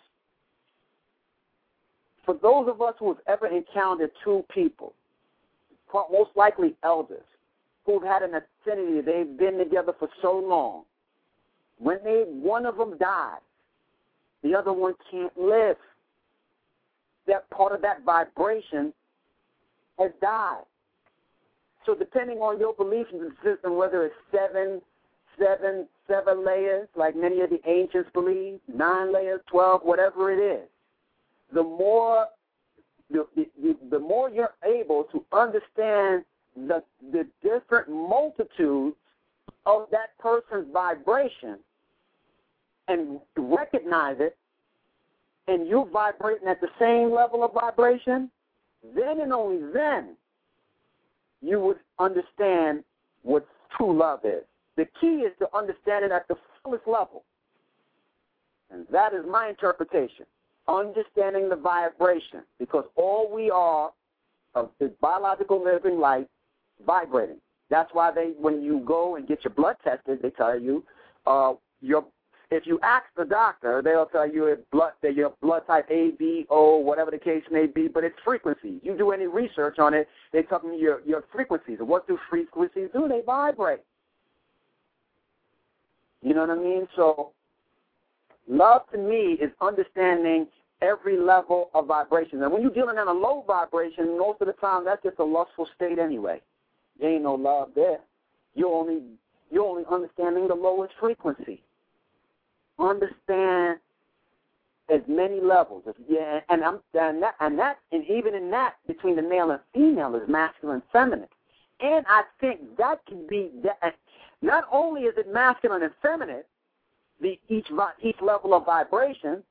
for those of us who have ever encountered two people, most likely elders, who've had an affinity, they've been together for so long. When they one of them dies, the other one can't live. That part of that vibration has died. So depending on your belief system, whether it's seven, seven, seven layers, like many of the ancients believe, nine layers, twelve, whatever it is, the more the, the, the more you're able to understand the the different multitudes of that person's vibration and recognize it, and you're vibrating at the same level of vibration, then and only then you would understand what true love is. The key is to understand it at the fullest level. And that is my interpretation. Understanding the vibration. Because all we are of is biological living life vibrating. That's why they when you go and get your blood tested, they tell you uh your if you ask the doctor, they'll tell you it's blood that your blood type A, B, O, whatever the case may be, but it's frequencies. You do any research on it, they tell you your your frequencies. What do frequencies do? They vibrate. You know what I mean? So love to me is understanding every level of vibration. And when you're dealing in a low vibration, most of the time that's just a lustful state anyway. There ain't no love there. You're only you're only understanding the lowest frequency understand as many levels. Yeah, and I'm and that and that and even in that between the male and female is masculine and feminine. And I think that can be that. Not only is it masculine and feminine, the each each level of vibration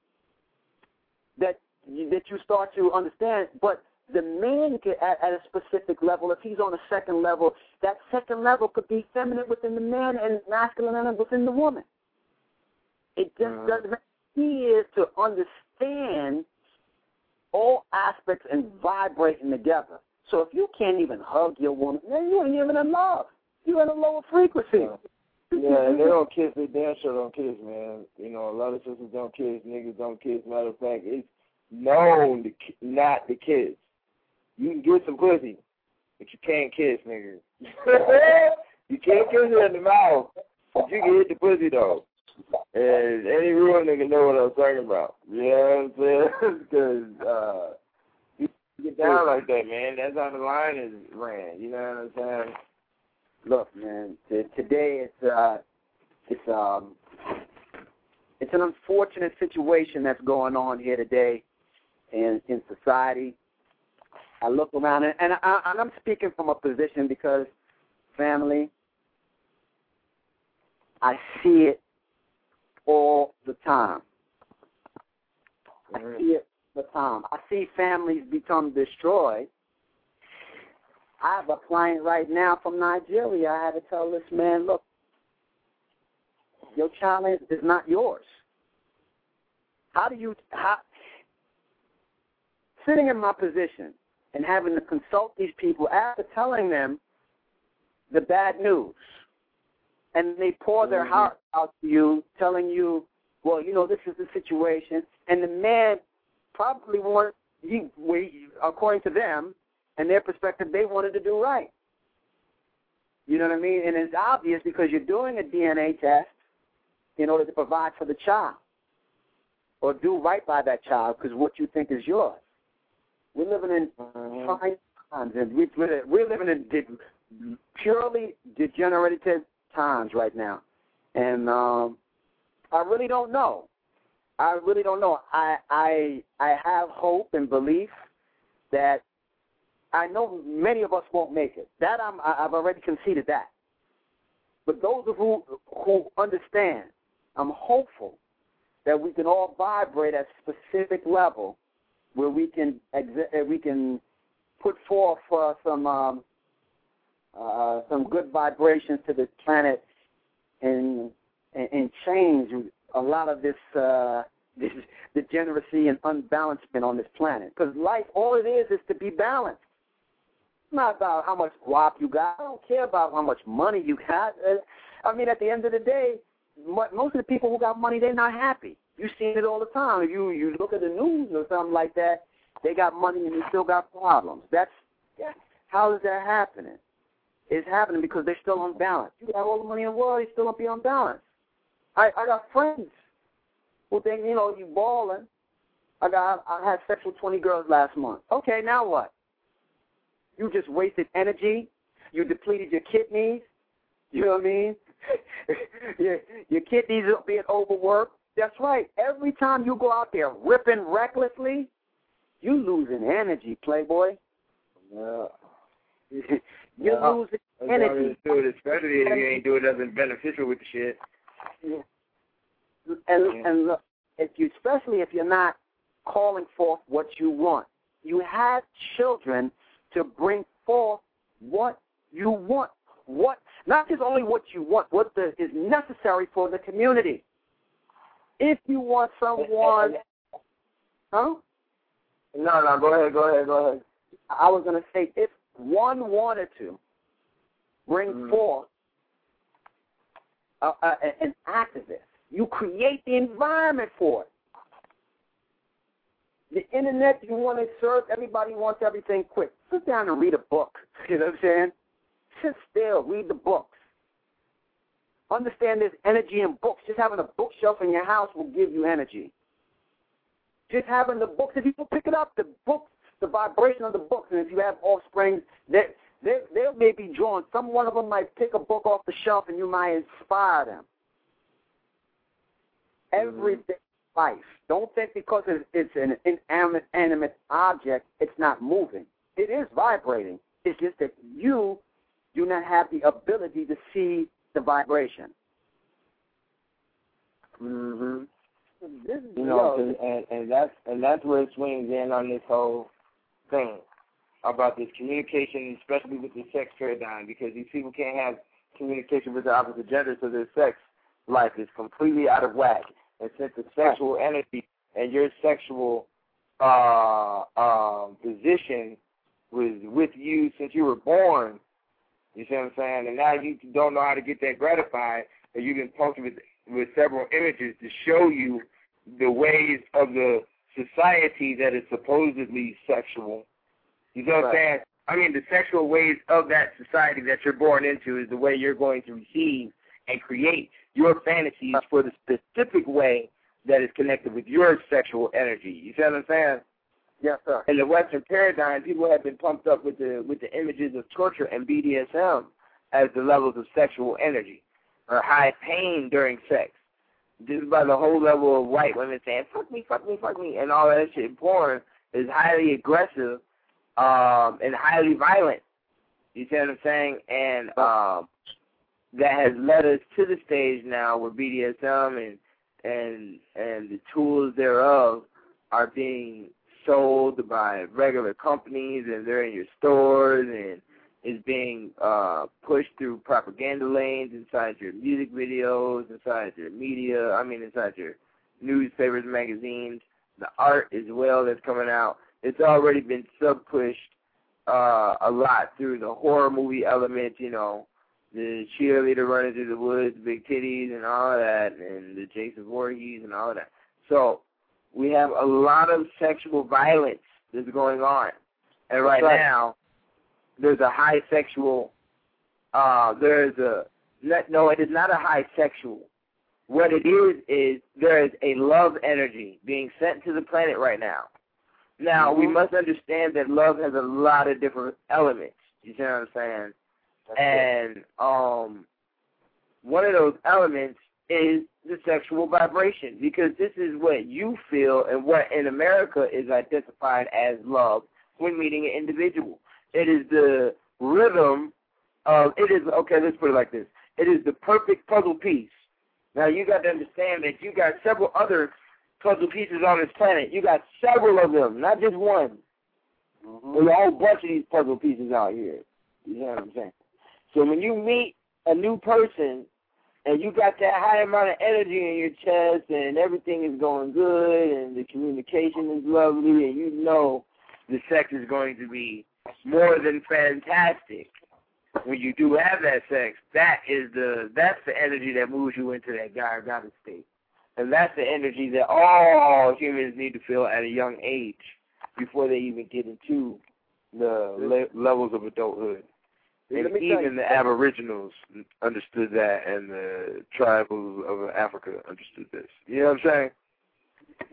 that you, that you start to understand, but the man can, at, at a specific level, if he's on a second level, that second level could be feminine within the man and masculine within the woman. It just Mhm. doesn't. Key is to understand all aspects and vibrating together. So if you can't even hug your woman, then you ain't even in love. You're in a lower frequency. Yeah. Yeah, and they don't kiss. They damn sure don't kiss, man. You know, a lot of sisters don't kiss. Niggas don't kiss. Matter of fact, it's known to not to kiss. You can get some pussy, but you can't kiss, nigga. you can't kiss her in the mouth, but you can hit the pussy though. And any real nigga know what I'm talking about. You know what I'm saying? Because uh, you get down like that, man. That's how the line is ran. You know what I'm saying? Look, man. T- today it's uh, it's um, It's an unfortunate situation that's going on here today in in society. I look around and, and, I, and I'm speaking from a position because family, I see it all the time. I see it the time. I see families become destroyed. I have a client right now from Nigeria. I had to tell this man, look, your child is not yours. How do you how sitting in my position and having to consult these people after telling them the bad news, and they pour mm-hmm. their heart out to you, telling you, well, you know, this is the situation, and the man probably wanted, he, according to them and their perspective, they wanted to do right. You know what I mean? And it's obvious because you're doing a DNA test in order to provide for the child or do right by that child because what you think is yours. We're living in mm-hmm. trying times, and we, we're, we're living in de- purely degenerative times right now. And um, I really don't know. I really don't know. I I I have hope and belief that I know many of us won't make it. That I'm I've already conceded that. But those of who who understand, I'm hopeful that we can all vibrate at a specific level where we can exi- uh, we can put forth uh, some um, uh, some good vibrations to the planet and and, change a lot of this uh, this degeneracy and unbalancement on this planet. Because life, all it is, is to be balanced. It's not about how much guap you got. I don't care about how much money you got. Uh, I mean, at the end of the day, most of the people who got money, they're not happy. You've seen it all the time. You you look at the news or something like that, they got money and they still got problems. That's yeah. How is that happening? It's happening because they're still unbalanced. You got all the money in the world, you still don't be unbalanced. I I got friends who think you know you balling. I got I had sex with twenty girls last month. Okay, now what? You just wasted energy. You depleted your kidneys. You know what I mean? your, your kidneys are being overworked. That's right. Every time you go out there ripping recklessly, you losing energy, Playboy. Yeah. you yeah. losing energy. Do it, especially if you ain't doing nothing beneficial with the shit. Yeah. And yeah. and look, if you especially if you're not calling forth what you want, you have children to bring forth what you want. What not just only what you want, what the, is necessary for the community. If you want someone, huh? No, no, go ahead, go ahead, go ahead. I was going to say, if one wanted to bring mm forth a, a, an activist, you create the environment for it. The internet, you want to serve, everybody wants everything quick. Sit down and read a book. You know what I'm saying? Sit still, read the books. Understand there's energy in books. Just having a bookshelf in your house will give you energy. Just having the books, if you pick it up, the books, the vibration of the books, and if you have offspring, they they they may be drawn. Some one of them might pick a book off the shelf, and you might inspire them. Everyday mm-hmm. life. Don't think because it's an inanimate object, it's not moving. It is vibrating. It's just that you do not have the ability to see the vibration. Mhm. You know, and and that's and that's where it swings in on this whole thing about this communication, especially with the sex paradigm, because these people can't have communication with the opposite gender, so their sex life is completely out of whack. And since the sexual energy and your sexual uh, uh, position was with you since you were born, you see what I'm saying? And now you don't know how to get that gratified, and you've been posted with with several images to show you the ways of the society that is supposedly sexual. You know what I'm saying? I mean, the sexual ways of that society that you're born into is the way you're going to receive and create your fantasies for the specific way that is connected with your sexual energy. You see what I'm saying? Yes, sir. In the Western paradigm, people have been pumped up with the with the images of torture and BDSM as the levels of sexual energy or high pain during sex. just by the whole level of white women saying "fuck me, fuck me, fuck me" and all that shit. Porn is highly aggressive um, and highly violent. You see what I'm saying? And um, that has led us to the stage now where BDSM and and and the tools thereof are being sold by regular companies and they're in your stores and is being uh, pushed through propaganda lanes inside your music videos, inside your media, I mean inside your newspapers, magazines, the art as well that's coming out. It's already been sub pushed uh, a lot through the horror movie element, you know, the cheerleader running through the woods, big titties and all of that, and the Jason Voorhees and all of that. So we have a lot of sexual violence that's going on. And right, right. now, there's a high sexual, uh, there's a, no, it is not a high sexual. What it is, is there is a love energy being sent to the planet right now. Now, mm-hmm. we must understand that love has a lot of different elements. You see what I'm saying? That's and um, one of those elements is the sexual vibration because this is what you feel and what in America is identified as love when meeting an individual. It is the rhythm of it is okay, let's put it like this. It is the perfect puzzle piece. Now you got to understand that you got several other puzzle pieces on this planet. You got several of them, not just one. Mm-hmm. There's a whole bunch of these puzzle pieces out here. You know what I'm saying? So when you meet a new person and you got that high amount of energy in your chest and everything is going good and the communication is lovely and you know the sex is going to be more than fantastic when you do have that sex, that is the that's the energy that moves you into that guy or goddess state. And that's the energy that all humans need to feel at a young age before they even get into the le- levels of adulthood. And even the Aboriginals understood that, and the tribes of Africa understood this. You know what I'm saying?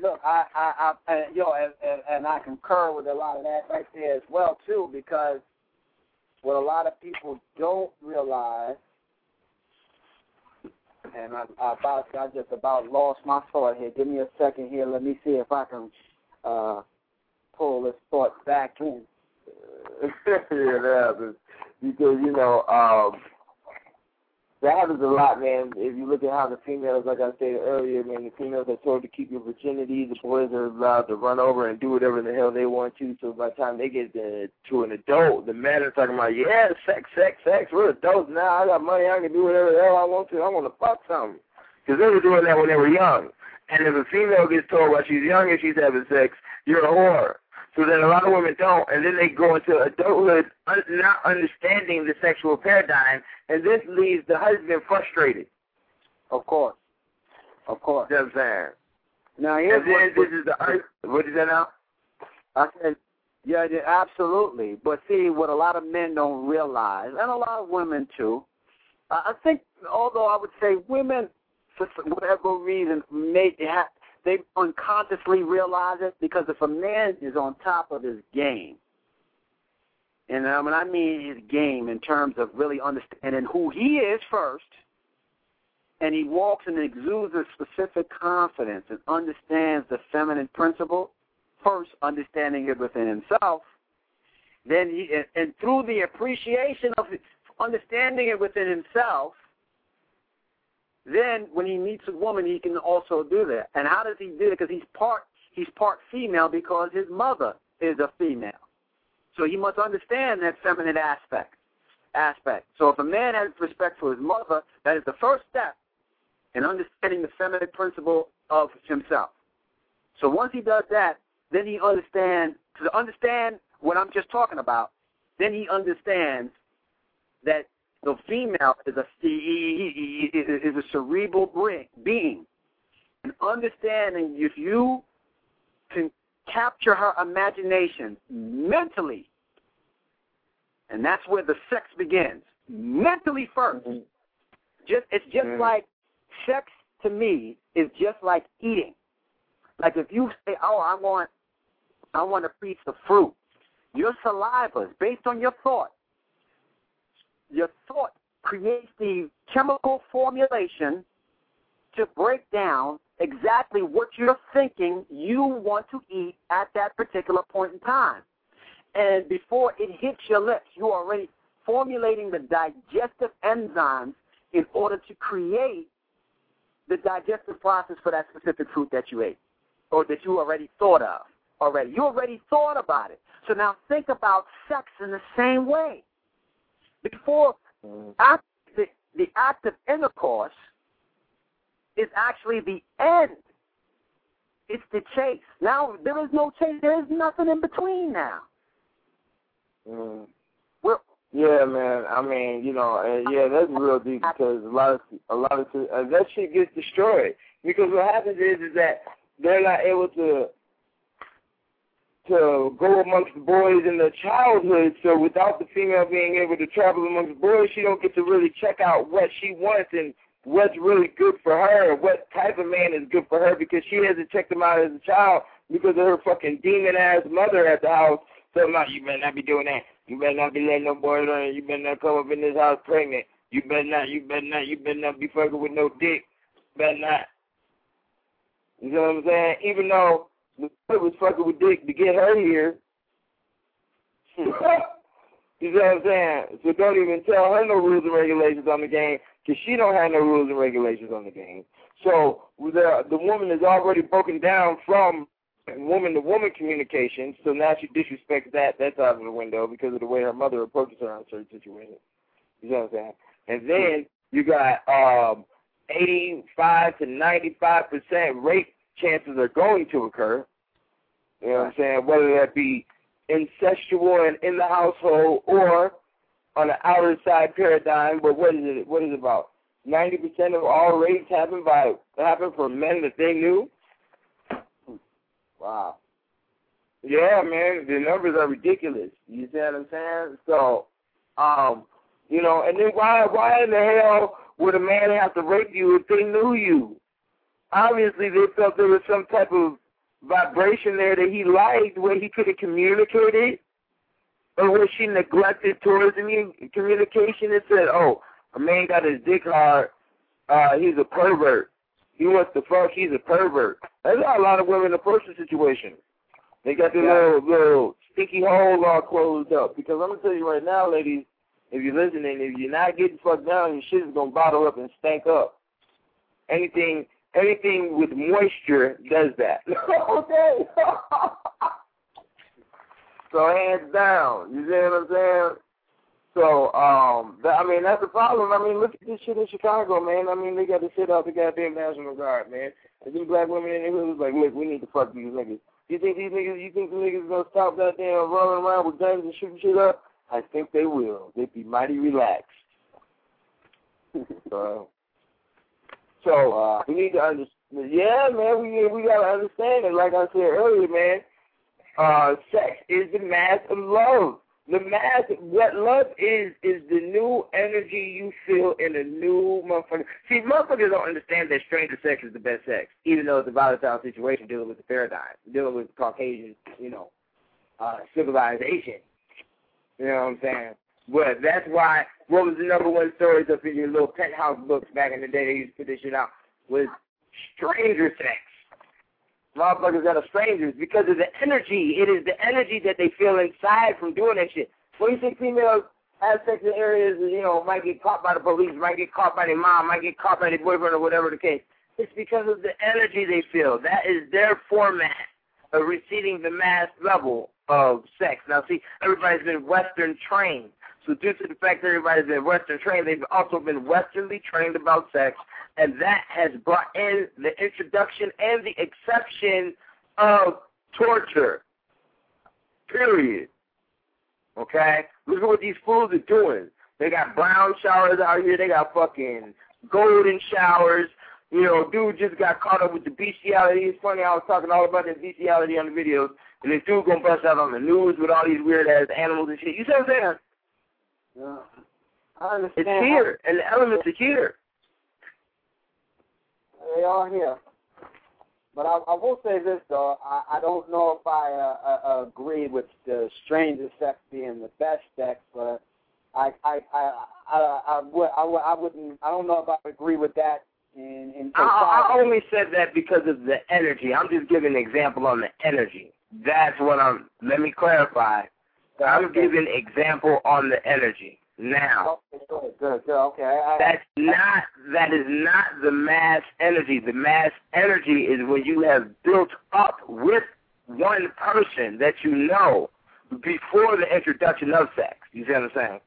Look, I, I, I, and, know, and, and, and I concur with a lot of that right there as well too, because what a lot of people don't realize, and I, I about, I just about lost my thought here. Give me a second here. Let me see if I can uh, pull this thought back in. yeah, that happens. Because, you know, um, that happens a lot, man. If you look at how the females, like I said earlier, man, the females are told to keep your virginity. The boys are allowed to run over and do whatever the hell they want to. So by the time they get to, to an adult, the men are talking about, yeah, sex, sex, sex. We're adults now. I got money. I can do whatever the hell I want to. I want to fuck something. Because they were doing that when they were young. And if a female gets told while she's young and she's having sex, you're a whore. So then a lot of women don't, and then they go into adulthood un- not understanding the sexual paradigm, and this leaves the husband frustrated. Of course, of course. You know what I'm saying? Now here's And then what, this is the what is that now? I said, yeah, yeah, absolutely. But see, what a lot of men don't realize, and a lot of women too, I I think, although I would say women, for whatever reason, may have, they unconsciously realize it because if a man is on top of his game, and um, when I mean his game in terms of really understanding who he is first, and he walks and exudes a specific confidence and understands the feminine principle, first understanding it within himself, then he, and, and through the appreciation of understanding it within himself, then when he meets a woman, he can also do that. And how does he do it? Because he's part he's part female because his mother is a female, so he must understand that feminine aspect. Aspect. So if a man has respect for his mother, that is the first step in understanding the feminine principle of himself. So once he does that, then he understands to understand what I'm just talking about. Then he understands that the female is a is a cerebral being, and understanding if you can capture her imagination mentally, and that's where the sex begins. Mentally 1st Just it's just Mhm. like sex to me is just like eating. Like if you say, "Oh, I want, I want a piece of fruit," your saliva is based on your thought. Your thought creates the chemical formulation to break down exactly what you're thinking you want to eat at that particular point in time. And before it hits your lips, you're already formulating the digestive enzymes in order to create the digestive process for that specific food that you ate or that you already thought of already. You already thought about it. So now think about sex in the same way. Before Mm. act, the, the act of intercourse is actually the end. It's the chase. Now there is no chase. There is nothing in between now. Mm. We're Yeah, man. I mean, you know, and yeah, that's real deep because a lot of a lot of uh, that shit gets destroyed because what happens is is that they're not able to to go amongst the boys in their childhood. So without the female being able to travel amongst boys, she don't get to really check out what she wants and what's really good for her, what type of man is good for her because she hasn't checked them out as a child because of her fucking demon ass mother at the house. So no, you better not be doing that. You better not be letting no boy learn. You better not come up in this house pregnant. You better not. You better not. You better not be fucking with no dick. Better not. You know what I'm saying? Even though the boy was fucking with dick to get her here. you know what I'm saying? So don't even tell her no rules and regulations on the game because she don't have no rules and regulations on the game. So the the woman is already broken down from woman to woman communication. So now she disrespects that. That's out of the window because of the way her mother approaches her in certain situations. You know what I'm saying? And then you got um, 85 to 95 percent rape chances are going to occur. You know what I'm saying? Whether that be incestual and in the household or on the outer side paradigm. But what is it? What is it about? 90 percent of all rapes happen by happen from men that they knew. wow. Yeah, man, the numbers are ridiculous. You see what I'm saying? So, um, you know, and then why why in the hell would a man have to rape you if they knew you? Obviously, they felt there was some type of vibration there that he liked, where he could have communicated, or where she neglected towards the communication and said, "Oh, a man got his dick hard, uh, he's a pervert. He wants to fuck, he's a pervert." That's how a lot of women approach the situation. They got their Yeah. little little stinky hole all closed up. Because I'm gonna tell you right now, ladies, if you're listening, if you're not getting fucked down, your shit is gonna bottle up and stank up. Anything anything with moisture does that. okay. so hands down. You see what I'm saying? So, um, that, I mean, that's the problem. I mean, look at this shit in Chicago, man. I mean, they got to sit out the goddamn National Guard, man. And these black women in the hood was like, look, we need to fuck these niggas. You think these niggas, you think the niggas gonna stop goddamn rolling around with guns and shooting shit up? I think they will. They'd be mighty relaxed. so, so uh, we need to understand. Yeah, man, we we gotta understand it. Like I said earlier, man, uh, sex is the mask of love. The mask, what love is, is the new energy you feel in a new motherfucker. See, motherfuckers don't understand that stranger sex is the best sex, even though it's a volatile situation dealing with the paradigm, dealing with Caucasian, you know, uh, civilization. You know what I'm saying? But that's why, what was the number one stories up in your little penthouse books back in the day, they used to put this shit out, was stranger sex motherfuckers that are strangers because of the energy. It is the energy that they feel inside from doing that shit. When you think females have sex in areas, you know, might get caught by the police, might get caught by their mom, might get caught by their boyfriend or whatever the case, it's because of the energy they feel. That is their format of receiving the mass level of sex. Now, see, everybody's been Western trained. So due to the fact that everybody's been Western trained, they've also been Westernly trained about sex, and that has brought in the introduction and the exception of torture. Period. Okay? Look at what these fools are doing. They got brown showers out here. They got fucking golden showers. You know, dude just got caught up with the bestiality. It's funny, I was talking all about that bestiality on the videos, and this dude gonna bust out on the news with all these weird ass animals and shit. You see what I'm saying? Yeah. I understand. It's here, and the elements are here. They are here. But I, I will say this though, I, I don't know if I uh, uh, agree with the stranger sex being the best sex, but I I I I, I, would, I, would, I wouldn't I don't know if I agree with that in in, in I, I only said that because of the energy. I'm just giving an example on the energy. That's what I'm. Let me clarify. I'm okay. giving example on the energy. Now, Okay, good, good, good. Okay, I, that's not that is not the mass energy. The mass energy is when you have built up with one person that you know before the introduction of sex. You see what I'm saying?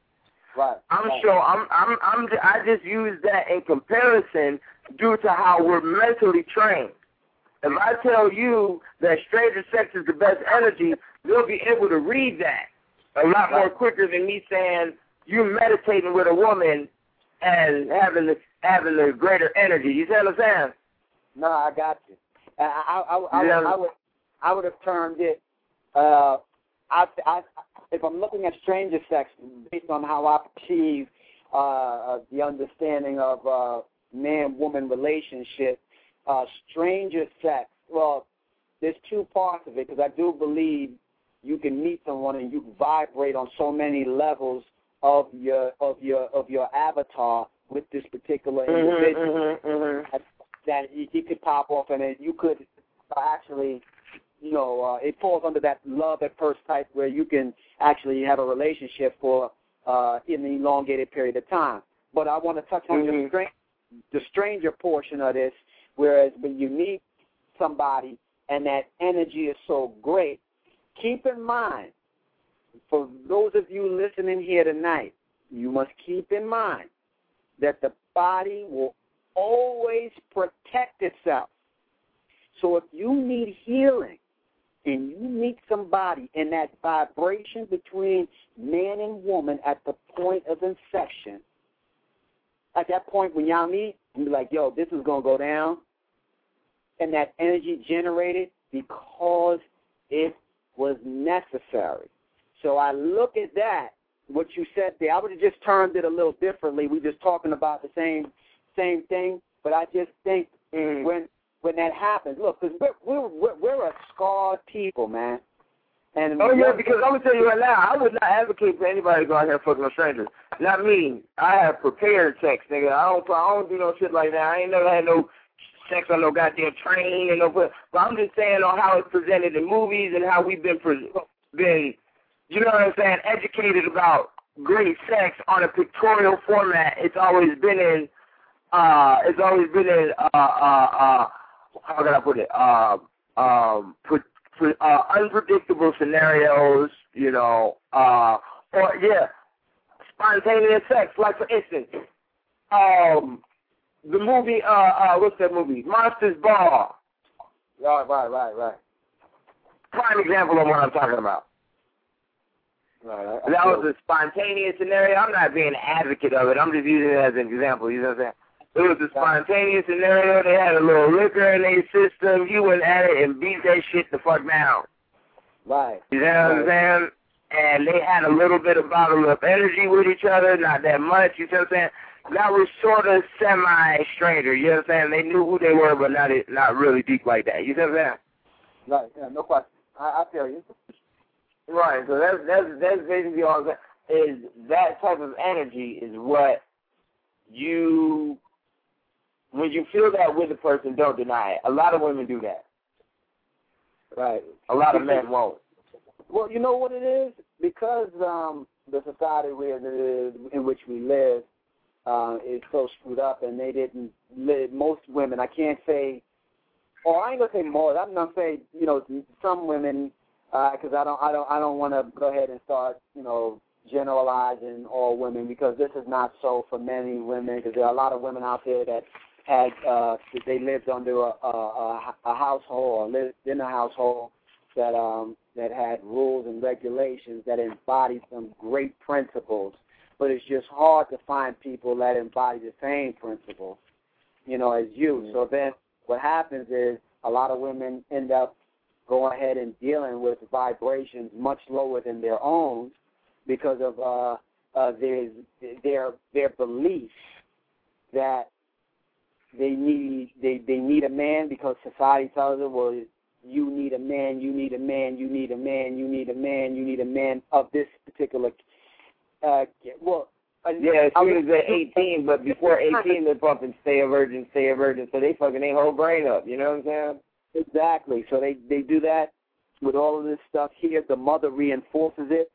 right. I'm right. sure I'm I'm I'm I just use that in comparison due to how we're mentally trained. If I tell you that stranger sex is the best energy, you'll be able to read that a lot more quicker than me saying you meditating with a woman and having the having the greater energy. You see what I'm saying? No, I got you. I, I, I, I, Yeah. would, I would, I would have termed it. Uh, I, I, if I'm looking at stranger sex based on how I perceive uh, uh, the understanding of uh, man-woman relationship, uh, stranger sex. Well, there's two parts of it because I do believe you can meet someone and you vibrate on so many levels of your of your of your avatar with this particular individual Mm-hmm, mm-hmm. that he he could pop off and you could actually, you know, uh, it falls under that love at first type where you can actually have a relationship for uh, in an elongated period of time. But I want to touch on the, Mhm. stran- the stranger portion of this, whereas when you meet somebody and that energy is so great, keep in mind, for those of you listening here tonight, you must keep in mind that the body will always protect itself. So if you need healing and you meet somebody in that vibration between man and woman at the point of inception, at that point when y'all meet, you be like, yo, this is going to go down. And that energy generated because it was necessary. So I look at that, what you said there. I would have just termed it a little differently. We just talking about the same same thing, but I just think Mm-hmm. when when that happens, look, because we're, we're we're we're a scarred people, man. And Oh yeah, because I'm gonna tell you right now, I would not advocate for anybody to go out here and fuck no strangers. Not me. I have prepared sex, nigga. I don't I don't do no shit like that. I ain't never had no sex on no goddamn train and no but I'm just saying on how it's presented in movies and how we've been pre- been you know what I'm saying, educated about great sex on a pictorial format. It's always been in uh it's always been in uh uh uh how can I put it? Uh um put for uh, unpredictable scenarios, you know, uh, or yeah, spontaneous sex. Like for instance, um, the movie, uh, uh, what's that movie? Monster's Ball. Right, right, right, right. Prime example of what I'm talking about. Right. I- I That was a spontaneous scenario. I'm not being an advocate of it. I'm just using it as an example. You know what I'm saying? It was a spontaneous scenario. They had a little liquor in their system. You went at it and beat that shit the fuck down. right. You know what I'm saying? And they had a little bit of bottle up energy with each other, not that much, you know what I'm saying? That was sort of semi stranger, you know what I'm saying? They knew who they were but not not really deep like that. You know what I'm saying? Right. Yeah, no question. I, I feel you. Right. So that's that's that's basically all that is that type of energy is what you when you feel that with a person, don't deny it. A lot of women do that. Right. A lot of men won't. Well, you know what it is because um, the society where the, in which we live uh, is so screwed up, and they didn't. Most women, I can't say, or I ain't gonna say more. I'm gonna say, you know, some women, because I don't, I don't, I don't want to go ahead and start, you know, generalizing all women because this is not so for many women. Because there are a lot of women out there that had uh, they lived under a, a, a, a household or lived in a household that um that had rules and regulations that embodied some great principles, but it's just hard to find people that embody the same principles, you know, as you. So then what happens is a lot of women end up going ahead and dealing with vibrations much lower than their own because of uh, uh, their their their belief that they need they they need a man because society tells them well you need a man, you need a man, you need a man, you need a man, you need a man of this particular uh well Yeah, as soon as they're 18, but before 18, they're pumping stay a virgin, stay a virgin, so they fucking their whole brain up. You know what I'm saying? Exactly. So they they do that with all of this stuff here. The mother reinforces it,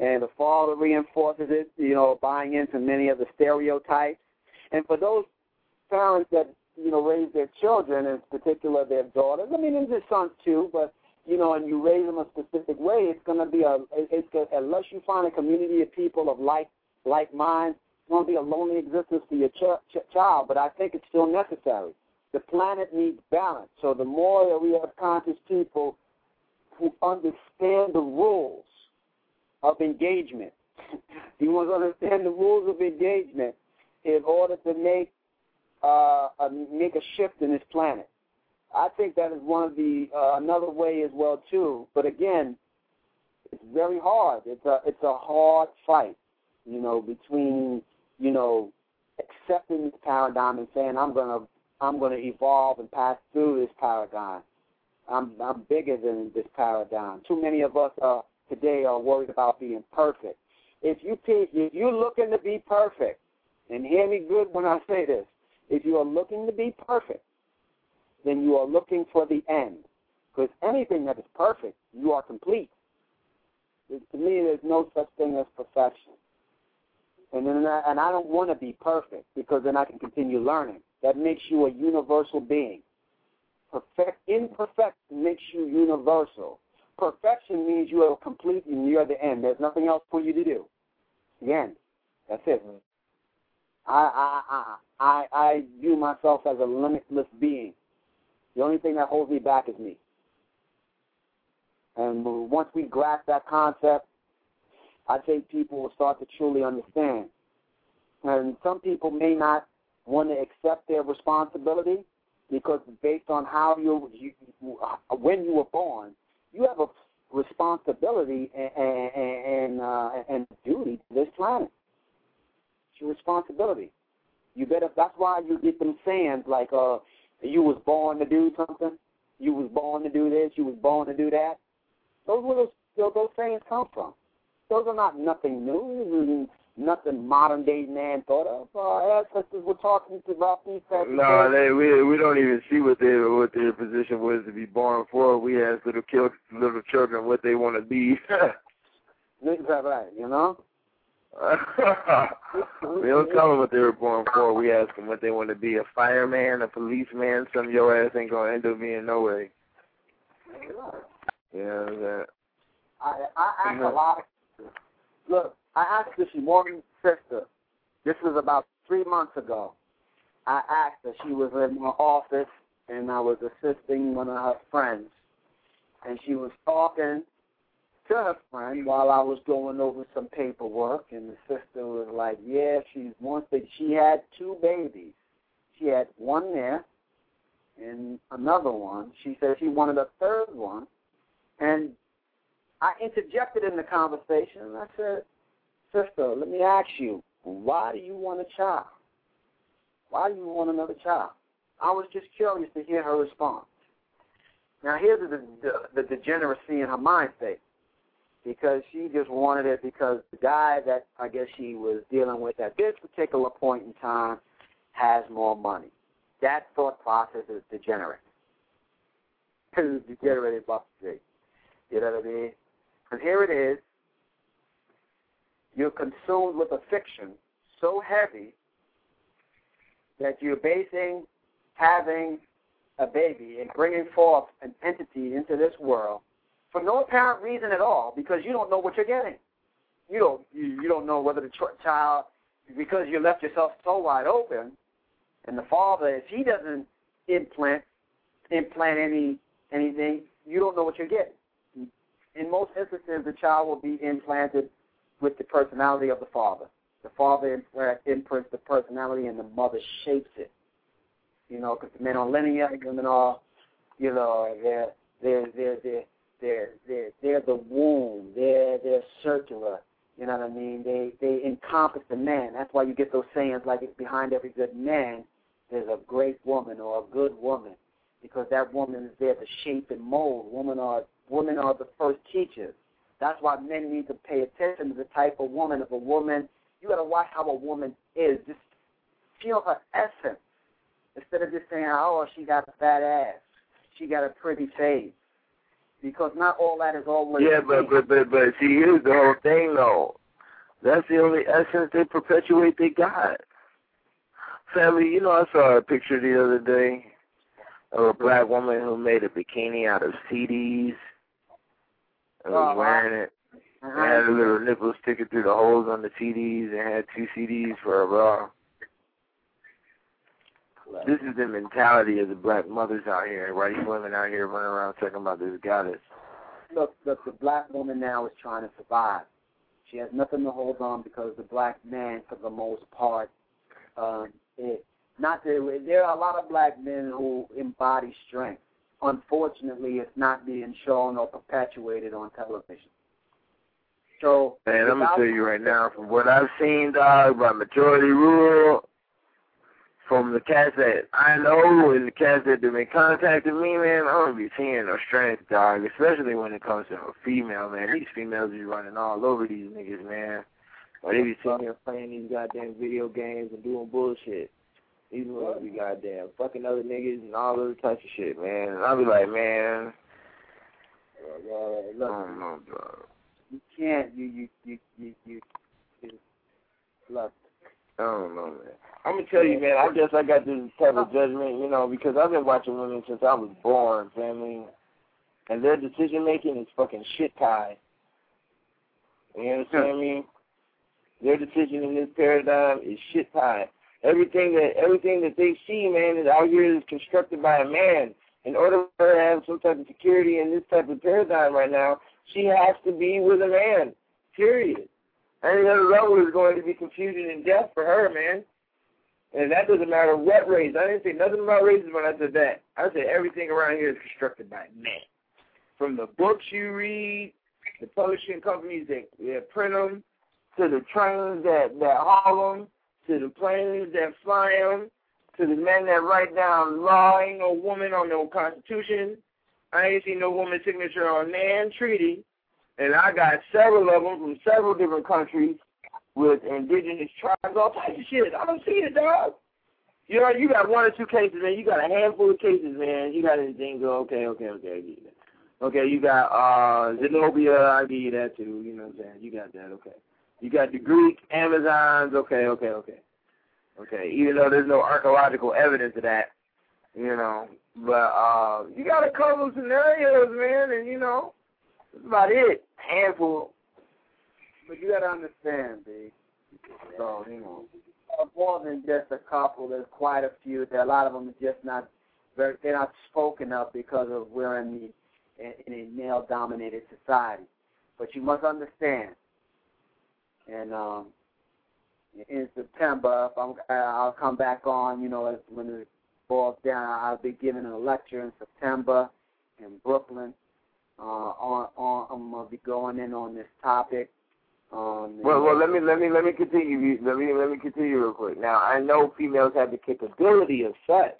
and the father reinforces it. You know, buying into many of the stereotypes. And for those parents that you know raise their children, in particular their daughters, I mean, and their sons too, but you know, and you raise them a specific way, it's going to be a, it's gonna, unless you find a community of people of like like minds, it's going to be a lonely existence for your ch- ch- child. But I think it's still necessary. The planet needs balance. So the more that we have conscious people who understand the rules of engagement, you must understand the rules of engagement in order to make uh, a, make a shift in this planet. I think that is one of the uh, another way as well too. But again, it's very hard. It's a it's a hard fight, you know, between you know accepting this paradigm and saying I'm gonna I'm gonna evolve and pass through this paradigm. I'm I'm bigger than this paradigm. Too many of us uh, today are worried about being perfect. If you if you're looking to be perfect, and hear me good when I say this, if you are looking to be perfect, then you are looking for the end. Because anything that is perfect, you are complete. To me, there's no such thing as perfection. And then, I, and I don't want to be perfect because then I can continue learning. That makes you a universal being. Perfect, imperfect makes you universal. Perfection means you are complete and you're the end. There's nothing else for you to do. The end. That's it. I I I I, I view myself as a limitless being. The only thing that holds me back is me. And once we grasp that concept, I think people will start to truly understand. And some people may not want to accept their responsibility because based on how you, you when you were born, you have a responsibility and and, uh, and duty to this planet. It's your responsibility. You better. That's why you get them sayings like, "Uh, you was born to do something. You was born to do this. You was born to do that. Those were those those sayings come from. Those are not nothing new. Nothing modern day man thought of. Our ancestors were talking about these types No, they, we we don't even see what their what their position was to be born for. We ask little kids, little children what they want to be. Right? You know. We don't tell them what they were born for. We ask them what they want to be: a fireman, a policeman. Some of your ass ain't gonna end up being no way. Yeah, that. I I ask a lot. Of, look, I asked this one sister. This was about three months ago. I asked her. She was in my office, and I was assisting one of her friends, and she was talking to her friend while I was going over some paperwork, and the sister was like, "Yeah, she's once that she had two babies. She had one there, and another one. She said she wanted a third one, and I interjected in the conversation, and I said, "Sister, let me ask you, why do you want a child? Why do you want another child?" I was just curious to hear her response. Now, here's the, the, the degeneracy in her mind state because she just wanted it because the guy that I guess she was dealing with at this particular point in time has more money. That thought process is degenerate. It's degenerated Buck Street. You know what I mean? Because here it is. You're consumed with a fiction so heavy that you're basing having a baby and bringing forth an entity into this world for no apparent reason at all because you don't know what you're getting. You don't you, you don't know whether the ch- child because you left yourself so wide open, and the father if he doesn't implant implant any anything, you don't know what you're getting. In most instances, the child will be implanted with the personality of the father. The father imprints the personality, and the mother shapes it. You know, because the men are linear, women are, you know, they're they're they're they're they're they're they're the womb. They're they're circular. You know what I mean? They they encompass the man. That's why you get those sayings like behind every good man there's a great woman or a good woman, because that woman is there to shape and mold. Women are women are the first teachers. That's why men need to pay attention to the type of woman. If a woman You got to watch how a woman is. Just feel her essence instead of just saying, "Oh, she got a fat ass, she got a pretty face," because not all that is always. Yeah, but but but but see, here's the whole thing though. That's the only essence they perpetuate they got. Family, you know, I saw a picture the other day of a black woman who made a bikini out of CDs and was Uh-huh. wearing it. And had a little nipple sticking through the holes on the CDs and had two CDs for a bra. This is the mentality of the black mothers out here, white women out here running around talking about this goddess. look, look, the black woman now is trying to survive. She has nothing to hold on because the black man, for the most part, um, it, not that there are a lot of black men who embody strength. Unfortunately, it's not being shown or perpetuated on television. So, Man, I'm gonna tell you right now, from what I've seen, dog, by majority rule, from the cats that I know and the cats that have been contacting me, man, I don't be seeing no strength, dog. Especially when it comes to a female, man. These females be running all over these niggas, man. Or they be sitting here playing these goddamn video games and doing bullshit. These ones be goddamn fucking other niggas and all other types of shit, man. And I'll be like, man, Uh, I don't know, dog. you can't. You you you you you. you look, I don't know, man. I'm gonna tell you, man. I guess I got this type of oh. judgment, you know, because I've been watching women since I was born, family, and their decision making is fucking shit tie. You understand me? Their decision in this paradigm is shit tie. Everything that everything that they see, man, is out here is constructed by a man. In order for her to have some type of security in this type of paradigm right now, she has to be with a man. Period. Any other level is going to be confusion and death for her, man. And that doesn't matter what race. I didn't say nothing about races when I said that. I said everything around here is constructed by men. From the books you read, the publishing companies that, that print them, to the trains that, that haul them, to the planes that fly them, to the men that write down law. Ain't woman on no constitution. I ain't seen no woman signature on nan treaty. And I got several of them from several different countries with indigenous tribes, all types of shit. I don't see it, dog. You know, you got one or two cases, man. You got a handful of cases, man. You got go, okay, okay, okay, I get that. Okay, you got uh Zenobia, I give you that too, you know what I'm saying? You got that, okay. You got the Greek Amazons, okay, okay, okay. Okay, even though there's no archaeological evidence of that, you know. But uh you got a couple scenarios, man, and you know, that's about it. Handful. But you got to understand, B. So you know, uh, more than just a couple. There's quite a few. There, a lot of them are just not very. They're not spoken of because of we're in the in, a male-dominated society. But you must understand. And um, in September, if I'm, I'll come back on. You know, when it boils down, I'll be giving a lecture in September in Brooklyn. Uh, on, on, I'm gonna be going in on this topic. Um, Well, well, let me let me let me continue. Let me let me continue real quick. Now, I know females have the capability of such.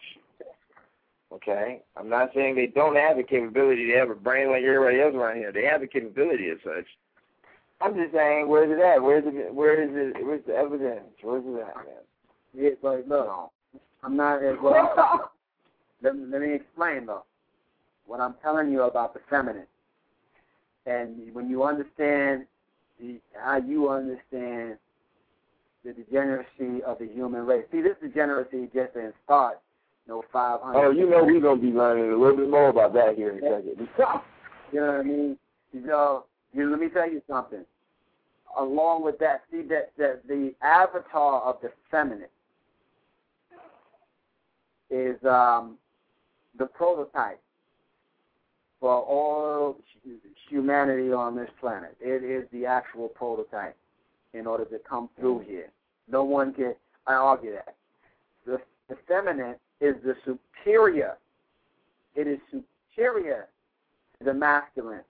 Okay, I'm not saying they don't have the capability. They have a brain like everybody else around here. They have the capability of such. I'm just saying, where's it at? Where's it? Where is it? Where's the evidence? Where's it at, man? Yeah, but look, I'm not as well. let, me- let me explain though. What I'm telling you about the feminine, and when you understand the, how you understand the degeneracy of the human race. See, this degeneracy just didn't start no 500. Oh, you know we're gonna be learning a little bit more about that here in a second. You know what I mean? You know, you, let me tell you something. Along with that, see that, that the avatar of the feminine is um, the prototype for all humanity on this planet. It is the actual prototype in order to come through here. No one can I argue that. The, the feminine is the superior. It is superior to the masculine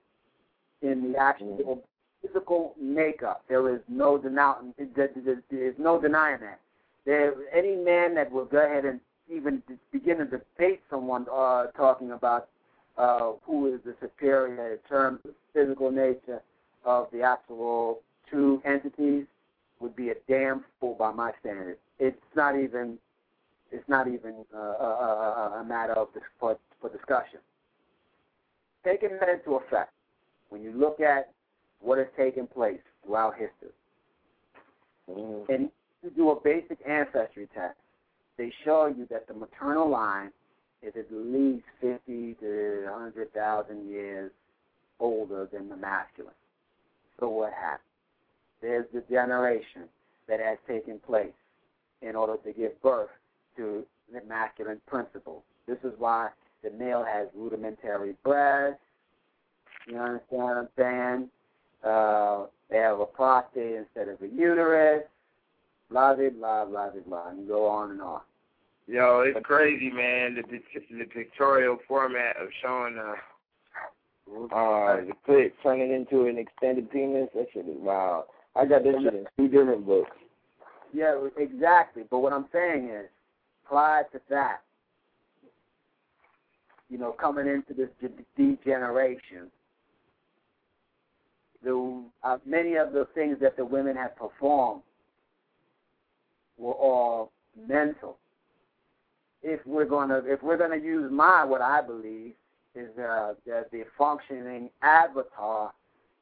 in the actual physical makeup. There is no denying. There is no denying that. There, any man that will go ahead and even begin to debate someone uh, talking about uh, who is the superior in terms of physical nature of the actual two entities would be a damn fool by my standards. It's not even it's not even uh, a, a, a matter of dis- for, for discussion. Taking that into effect, when you look at what has taken place throughout history, Mm-hmm. and you do a basic ancestry test, they show you that the maternal line is at least 50 to 100,000 years older than the masculine. So what happened? There's the generation that has taken place in order to give birth to the masculine principle. This is why the male has rudimentary breasts. You understand what I'm saying? Uh, they have a prostate instead of a uterus. Blah, blah, blah, blah, blah. And go on and on. Yo, it's crazy, man. The, the, the pictorial format of showing uh, uh, the clit turning into an extended penis. That shit is wild. I got this shit in two different books. Yeah, exactly. But what I'm saying is, prior to that, you know, coming into this degeneration, the uh, many of the things that the women have performed were all mental. If we're gonna, if we're gonna use my what I believe is uh, that the functioning avatar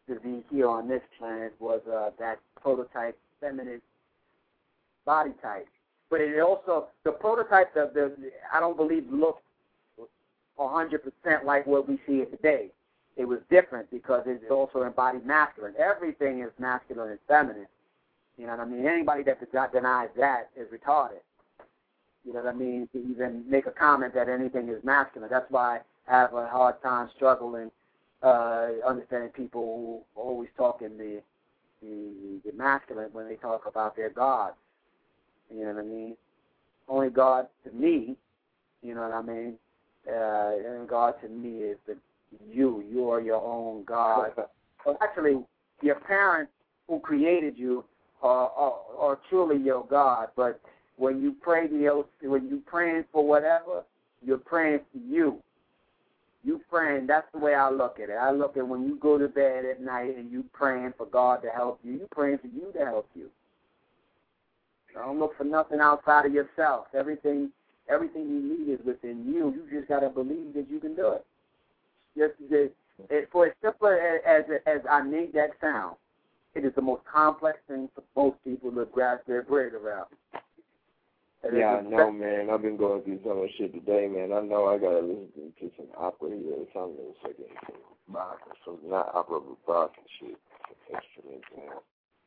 to be here on this planet was uh, that prototype feminine body type. But it also the prototype of the I don't believe looked hundred percent like what we see it today. It was different because it also embodied masculine. Everything is masculine and feminine. You know what I mean? Anybody that denies that is retarded. You know what I mean? To even make a comment that anything is masculine. That's why I have a hard time struggling uh understanding people who always talk in the the, the masculine when they talk about their gods. You know what I mean? Only God to me, you know what I mean? Uh, and God to me is the you. You are your own God. well, actually, your parents who created you are, are, are truly your God. But when you pray your, when you praying for whatever, you're praying for you. You praying. That's the way I look at it. I look at when you go to bed at night and you praying for God to help you. You praying for you to help you. Don't look for nothing outside of yourself. Everything, everything you need is within you. You just gotta believe that you can do it. Just, just it, for as simple as, as I made that sound, it is the most complex thing for most people to grasp their brain around. And Yeah, I know, man. I've been going through so much shit today, man. I know I gotta listen to some opera here or something in a second. Some Bach or some not opera, but Bach and shit. Some instruments, man.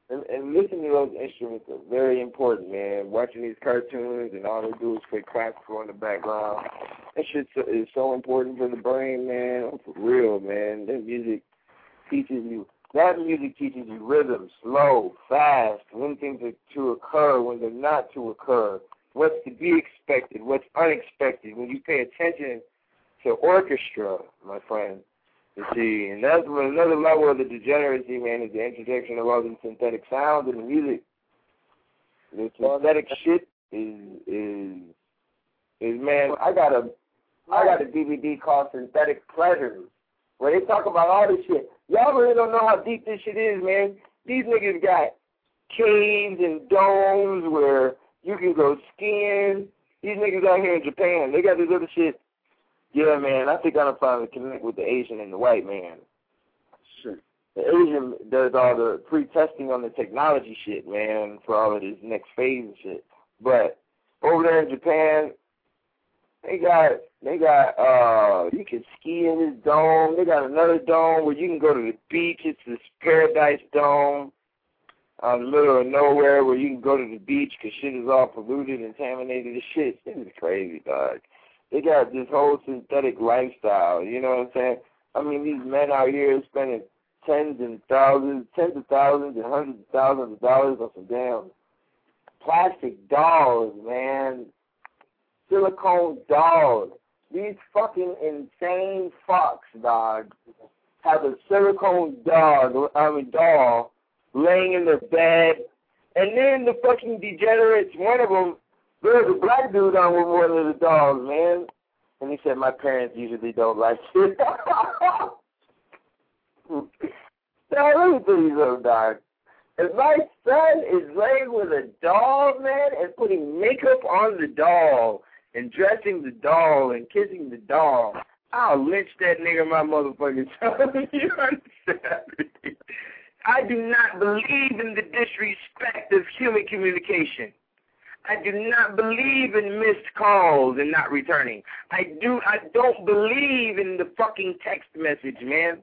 And, and listening to those instruments are very important, man. Watching these cartoons and all they do is play classical in the background. That shit so, is so important for the brain, man. Oh, for real, man. That music teaches you. That music teaches you rhythm, slow, fast, when things are to occur, when they're not to occur what's to be expected, what's unexpected. When you pay attention to orchestra, my friend, you see, and that's another level of the degeneracy, man, is the introduction of all these synthetic sounds the music. The synthetic shit is is is man. I got a I got a DVD called Synthetic Pleasures where they talk about all this shit. Y'all really don't know how deep this shit is, man. These niggas got caves and domes where you can go skiing. These niggas out here in Japan, they got this other shit. Yeah, man, I think I'm finally connect with the Asian and the white man. Sure. The Asian does all the pre-testing on the technology shit, man, for all of this next phase and shit. But over there in Japan, they got they got uh you can ski in this dome. They got another dome where you can go to the beach. It's this paradise dome out in the middle of nowhere where you can go to the beach because shit is all polluted and contaminated as shit. This is crazy, dog. They got this whole synthetic lifestyle. You know what I'm saying? I mean, these men out here spending tens and thousands, tens of thousands and hundreds of thousands of dollars on some damn plastic dolls, man. Silicone dolls. These fucking insane fucks, dog, have a silicone dog, I mean doll, laying in their bed, and then the fucking degenerates, one of them, there's a black dude on with one of the dogs, man. And he said, my parents usually don't like it. now, let me tell you something, dog. If my son is laying with a doll, man, and putting makeup on the doll and dressing the doll and kissing the doll, I'll lynch that nigga my motherfucking son. you understand? I do not believe in the disrespect of human communication. I do not believe in missed calls and not returning. I do I don't believe in the fucking text message, man.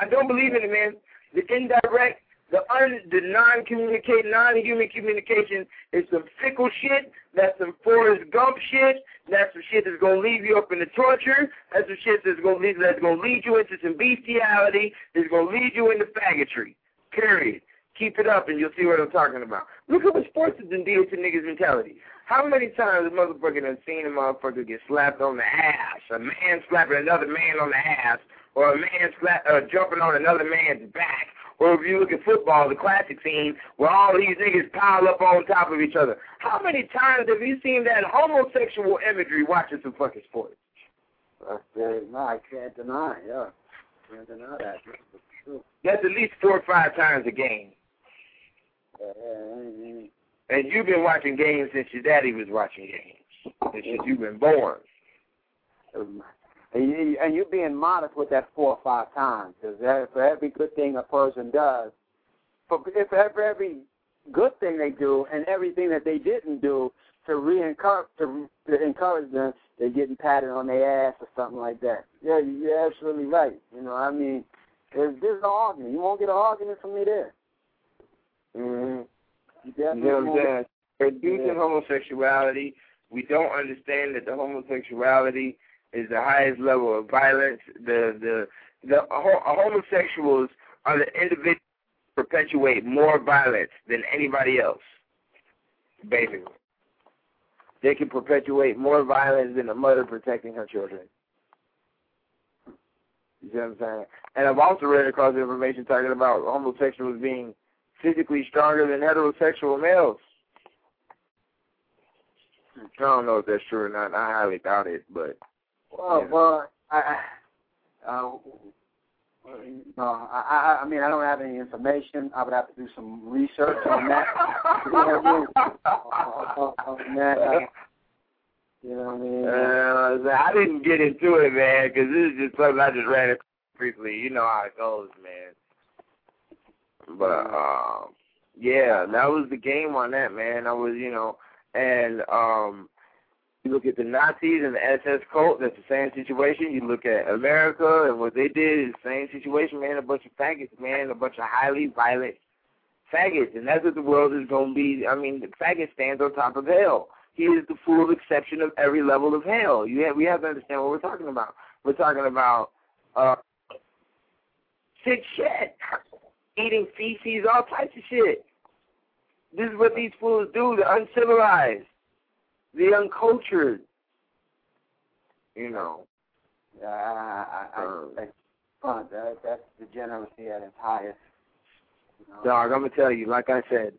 I don't believe in it, man. The indirect, the un, the non communicate non-human communication is some fickle shit. That's some Forrest Gump shit. That's some shit that's gonna leave you up in the torture. That's some shit that's gonna lead that's gonna lead you into some bestiality. That's gonna lead you into faggotry. Period. Keep it up and you'll see what I'm talking about. Look at what sports has done to niggas' mentality. How many times a motherfucker done seen a motherfucker get slapped on the ass, a man slapping another man on the ass, or a man slap, uh, jumping on another man's back, or if you look at football, the classic scene where all these niggas pile up on top of each other. How many times have you seen that homosexual imagery watching some fucking sports? Very, no, I can't deny. Yeah, can't deny that. That's at least four or five times a game. And you've been watching games since your daddy was watching games, since you've been born. and, you, and you're being modest with that four or five times, because for every good thing a person does, for if for every good thing they do and everything that they didn't do to re-encourage to, to encourage them, they're getting patted on their ass or something like that. Yeah, you're absolutely right. You know, I mean, there's there's no argument. You won't get an argument from me there. Mm-hmm. You You know what I'm saying? Reducing Yeah. homosexuality, we don't understand that the homosexuality is the highest level of violence. The the the ho- homosexuals are the individuals who perpetuate more violence than anybody else. Basically, they can perpetuate more violence than a mother protecting her children. You see what I'm saying? And I've also read across information talking about homosexuals being physically stronger than heterosexual males. I don't know if that's true or not. I highly doubt it, but Well, Yeah. well, I, uh, no, I, I, I mean, I don't have any information. I would have to do some research on that. You know what On- on that, uh, you know what I mean? uh, I didn't get into it, man, because this is just something I just ran across briefly. You know how it goes, man. But um, yeah, that was the game on that, man. I was, you know, and um, you look at the Nazis and the SS cult, that's the same situation. You look at America and what they did is the same situation, man. A bunch of faggots, man. A bunch of highly violent faggots, and that's what the world is going to be. I mean, the faggot stands on top of hell. He is the full exception of every level of hell. You have, we have to understand what we're talking about. We're talking about uh, sick shit, eating feces, all types of shit. This is what these fools do. The uncivilized, the uncultured. You know. Yeah, I, I, Um, I, I, that, that's degeneracy at its highest. You know? Dog, I'm gonna tell you, like I said,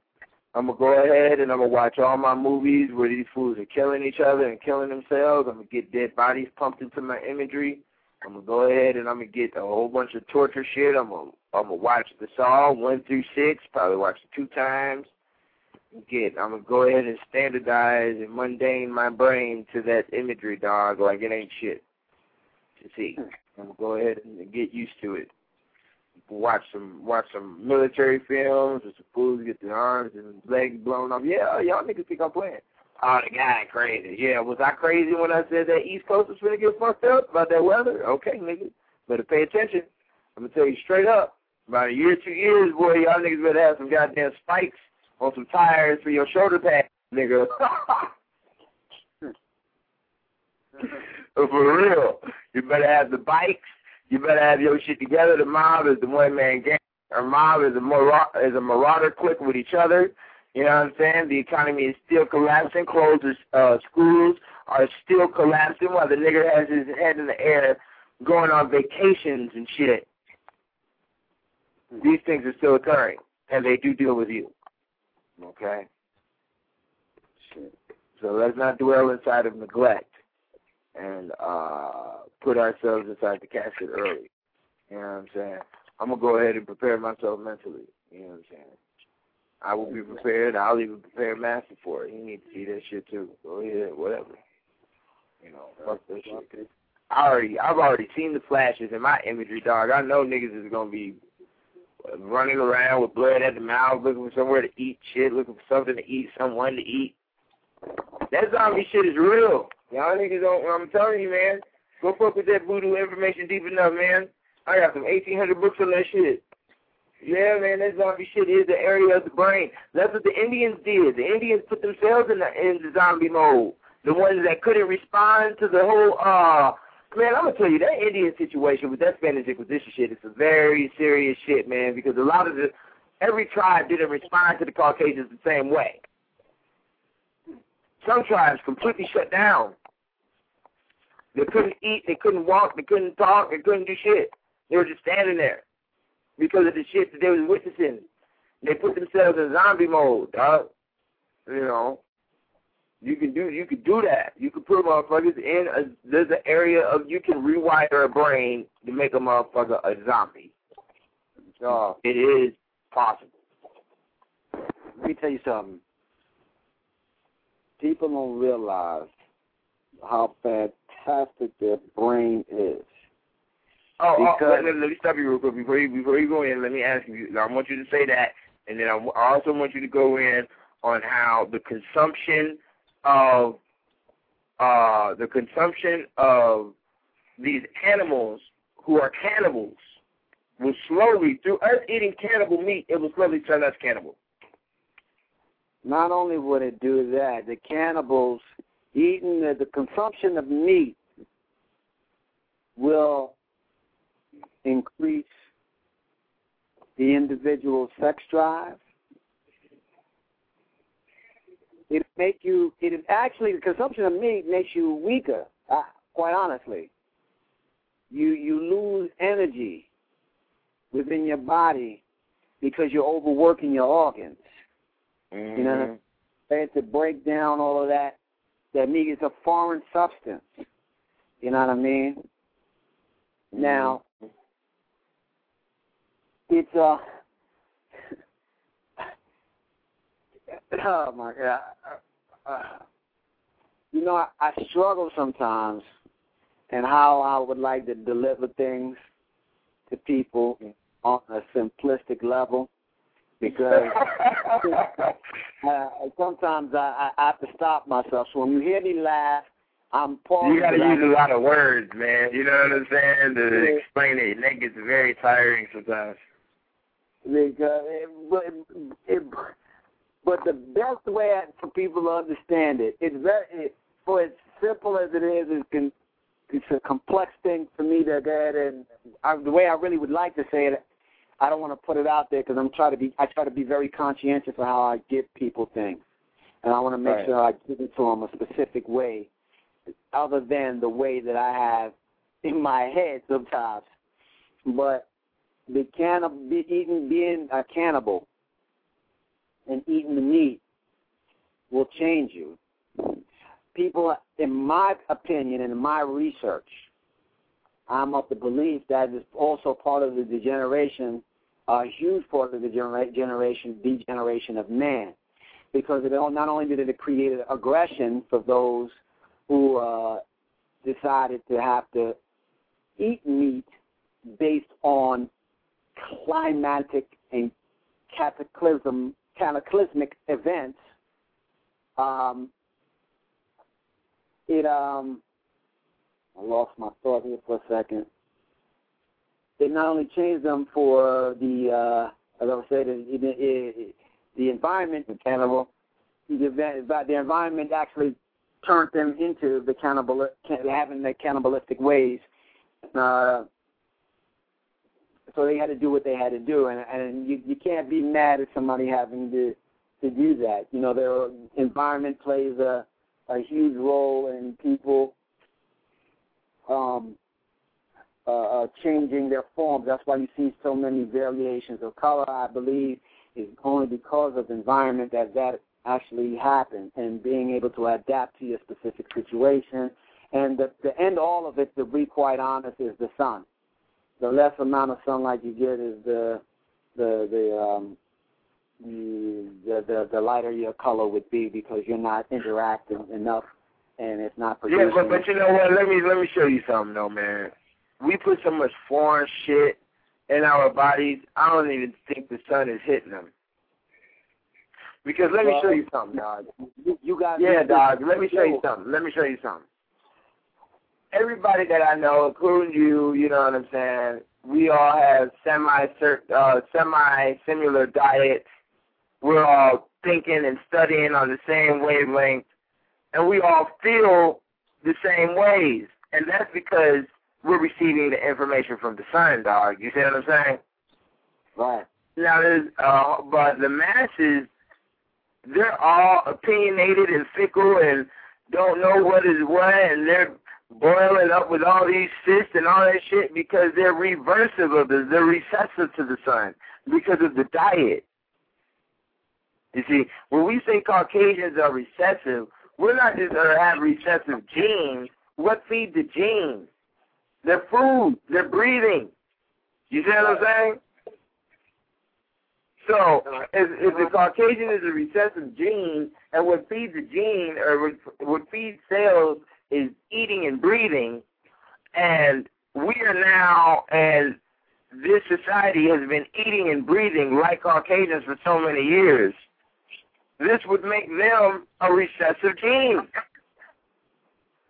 I'm gonna go ahead and I'm gonna watch all my movies where these fools are killing each other and killing themselves. I'm gonna get dead bodies pumped into my imagery. I'm gonna go ahead and I'm gonna get a whole bunch of torture shit. I'm gonna I'm gonna watch the Saw one through six, probably watch it two times. Get I'm gonna go ahead and standardize and mundane my brain to that imagery, dog, like it ain't shit. To see, I'm gonna go ahead and get used to it watch some watch some military films or some fools get their arms and legs blown off. Yeah, y'all niggas think I'm playing. Oh, the guy crazy. Yeah, was I crazy when I said that East Coast was gonna get fucked up about that weather? Okay, nigga. Better pay attention. I'm gonna tell you straight up. About a year, two years, boy, y'all niggas better have some goddamn spikes on some tires for your shoulder pads, nigga. for real. You better have the bikes you better have your shit together. The mob is the one man gang. Our mob is a marauder, is a marauder clique with each other. You know what I'm saying? The economy is still collapsing. Closed uh, schools are still collapsing while the nigger has his head in the air going on vacations and shit. These things are still occurring, and they do deal with you. Okay? So let's not dwell inside of neglect and uh put ourselves inside the casket early. You know what I'm saying? I'm gonna go ahead and prepare myself mentally. You know what I'm saying? I will be prepared. I'll even prepare master for it. You need to see that shit too. Go ahead, whatever. You know, fuck that shit. I already, I've already seen the flashes in my imagery, dog. I know niggas is gonna be running around with blood at the mouth, looking for somewhere to eat shit, looking for something to eat, someone to eat. That zombie shit is real. Y'all niggas don't. I'm telling you, man. Go fuck with that voodoo information deep enough, man. I got some 1,800 books on that shit. Yeah, man, that zombie shit is the area of the brain. That's what the Indians did. The Indians put themselves in the in the zombie mode. The ones that couldn't respond to the whole uh man, I'm gonna tell you that Indian situation with that Spanish Inquisition shit is a very serious shit, man, because a lot of the every tribe didn't respond to the Caucasians the same way. Some tribes completely shut down. They couldn't eat, they couldn't walk, they couldn't talk, they couldn't do shit. They were just standing there because of the shit that they was witnessing. They put themselves in zombie mode, dog. You know, you can do you can do that. You can put motherfuckers in a there's an area of you can rewire a brain to make a motherfucker a zombie. It is possible. Let me tell you something. People don't realize how fantastic their brain is. Oh, oh let, let me stop you real quick before you before you go in. Let me ask you. I want you to say that, and then I also want you to go in on how the consumption of uh the consumption of these animals who are cannibals will slowly through us eating cannibal meat, it will slowly turn us cannibal. Not only would it do that, the cannibals eating the, the consumption of meat will increase the individual's sex drive. It make you. It actually the consumption of meat makes you weaker. Uh, quite honestly, you you lose energy within your body because you're overworking your organs. You know, they had to break down all of that. That meat is a foreign substance. You know what I mean? Now, it's uh oh my god. Uh, you know, I, I struggle sometimes and how I would like to deliver things to people on a simplistic level because uh, sometimes I, I have to stop myself. So when you hear me laugh, I'm pausing. You gotta use a lot of words, man. You know what I'm saying? To explain it. And that gets very tiring sometimes. because it, but it, it, but the best way for people to understand it, it's very it, for as simple as it is, it can it's a complex thing for me to ahead and I, the way I really would like to say it. I don't want to put it out there because I'm trying to be I try to be very conscientious of how I give people things, and I want to make Right. sure I give it to them a specific way, other than the way that I have in my head sometimes. But the cannibal, be eating, being a cannibal and eating the meat will change you. People, in my opinion and in my research, I'm of the belief that is also part of the degeneration, a huge part of the genera- generation, degeneration of man, because it not only did it create aggression for those who uh, decided to have to eat meat based on climatic and cataclysm, cataclysmic events, um, it um, I lost my thought here for a second. It not only changed them for the, uh, as I said, it, the environment, the cannibal, the, the environment actually turned them into the cannibal, having the cannibalistic ways. Uh, so they had to do what they had to do, and and you you can't be mad at somebody having to to do that. You know, their environment plays a a huge role in people um, uh, uh, changing their forms. That's why you see so many variations of color. I believe is only because of environment that that actually happens, and being able to adapt to your specific situation. And the, the end all of it, to be quite honest, is the sun the less amount of sunlight you get is the the the um the, the the lighter your color would be because you're not interacting enough and it's not producing. Yeah, but but you know what? Let me let me show you something though, man. We put so much foreign shit in our bodies. I don't even think the sun is hitting them. Because let me show you something, dog. You, you got Yeah, dog. Let me show you something. Let me show you something. Everybody that I know, including you, you know what I'm saying. We all have semi uh, semi similar diets. We're all thinking and studying on the same wavelength, and we all feel the same ways. And that's because we're receiving the information from the sun, dog. You see what I'm saying? Right. Now, there's, uh, but the masses, they're all opinionated and fickle and don't know what is what, and they're boiling up with all these cysts and all that shit because they're reversive of the, they're recessive to the sun because of the diet. You see, when we say Caucasians are recessive, we're not just going to have recessive genes. What feeds the genes? Their food, their breathing. You see what I'm saying? So, if, if the uh-huh. Caucasian is a recessive gene, and what feeds the gene, or what, what feeds cells, is eating and breathing, and we are now, and this society has been eating and breathing like Caucasians for so many years, this would make them a recessive gene.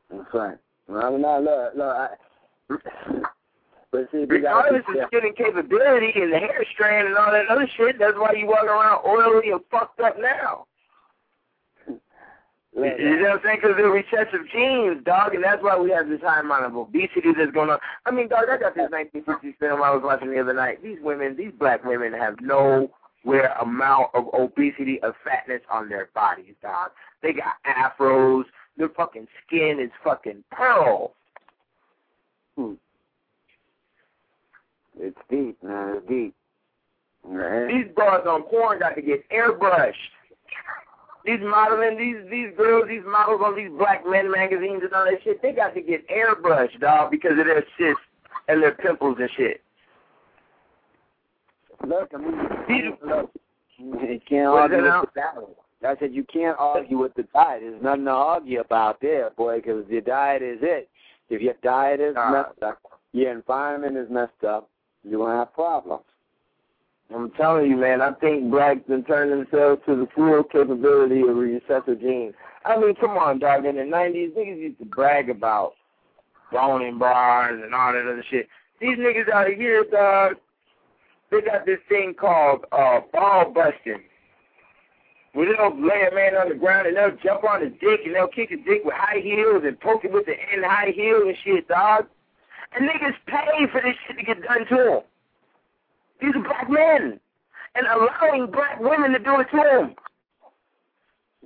That's right. Well, no, look, look. I, but see, Regardless of skin and capability and the hair strand and all that other shit, that's why you walk around oily and fucked up now. Look, You know what I'm saying? Because they're recessive genes, dog, and that's why we have this high amount of obesity that's going on. I mean, dog, I got this 1950s film I was watching the other night. These women, these black women have nowhere amount of obesity of fatness on their bodies, dog. They got afros. Their fucking skin is fucking pearl. Hmm. It's deep, man. It's deep. Right. These broads on porn got to get airbrushed. These modeling, these these girls, these models on these black men magazines and all that shit, they got to get airbrushed, dog, because of their cysts and their pimples and shit. Look, I mean, These- look, you can't argue with the diet. I said you can't argue with the diet. There's nothing to argue about there, boy, because your diet is it. If your diet is messed up, your environment is messed up, you're going to have problems. I'm telling you, man, I think blacks been turning themselves to the full capability of recessive genes. I mean, come on, dog. In the 90s, niggas used to brag about boning bars and all that other shit. These niggas out of here, dog, they got this thing called uh, ball busting. Where they'll lay a man on the ground and they'll jump on his dick and they'll kick his dick with high heels and poke it with the end high heel and shit, dog. And niggas pay for this shit to get done to them. These are black men. And allowing black women to do it to them.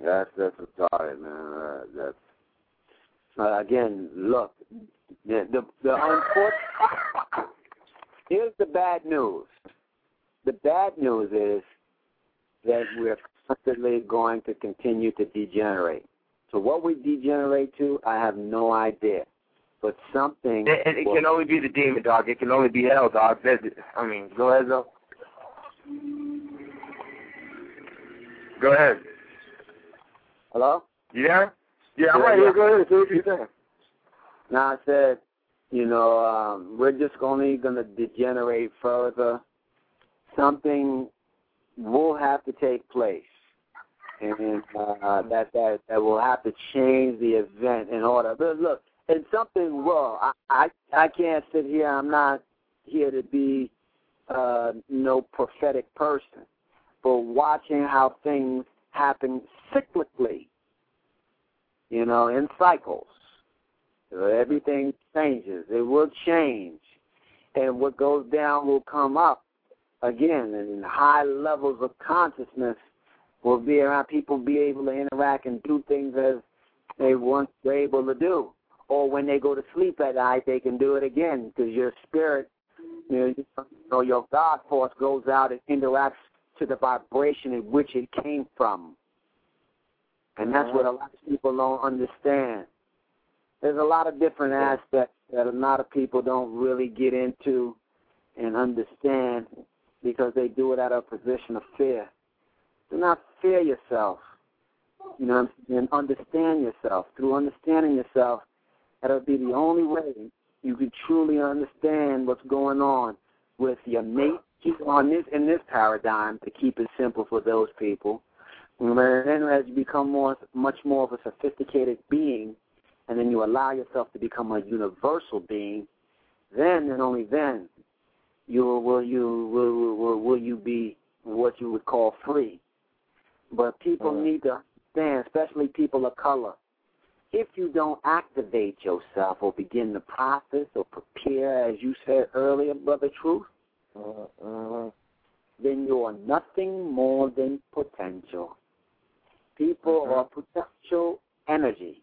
That's that's retarded, man. Uh, that's uh, again. Look, the the, the unfortunate. Here's the bad news. The bad news is that we're constantly going to continue to degenerate. So what we degenerate to, I have no idea. But something. It, it, it can only be the demon, dog. It can only be hell, dog. That's. I mean, go ahead, though. Go ahead. Hello. You there? Yeah, I'm Yeah, right yeah. here. Go ahead. Say what you're saying. Now I said, you know, um, we're just only going to degenerate further. Something will have to take place, and uh, that that that will have to change the event in order. But look, and something will. I I, I can't sit here. I'm not here to be uh, no prophetic person, but watching how things happen cyclically, you know, in cycles. Everything changes. It will change. And what goes down will come up again. And high levels of consciousness will be around people be able to interact and do things as they once were able to do. Or when they go to sleep at night, they can do it again because your spirit, you know, your God force goes out and interacts to the vibration in which it came from. And that's what a lot of people don't understand there's a lot of different aspects that a lot of people don't really get into and understand because they do it out of a position of fear. Do not fear yourself. You know, and understand yourself. Through understanding yourself, that'll be the only way you can truly understand what's going on with your mate. On this in this paradigm, to keep it simple for those people, and then as you become more, much more of a sophisticated being, and then you allow yourself to become a universal being, then and only then you will you will, will, will you be what you would call free. But people Mhm. need to understand, especially people of color, if you don't activate yourself or begin the process or prepare, as you said earlier, Brother Truth, Uh-huh. then you are nothing more than potential. People Mhm. are potential energy.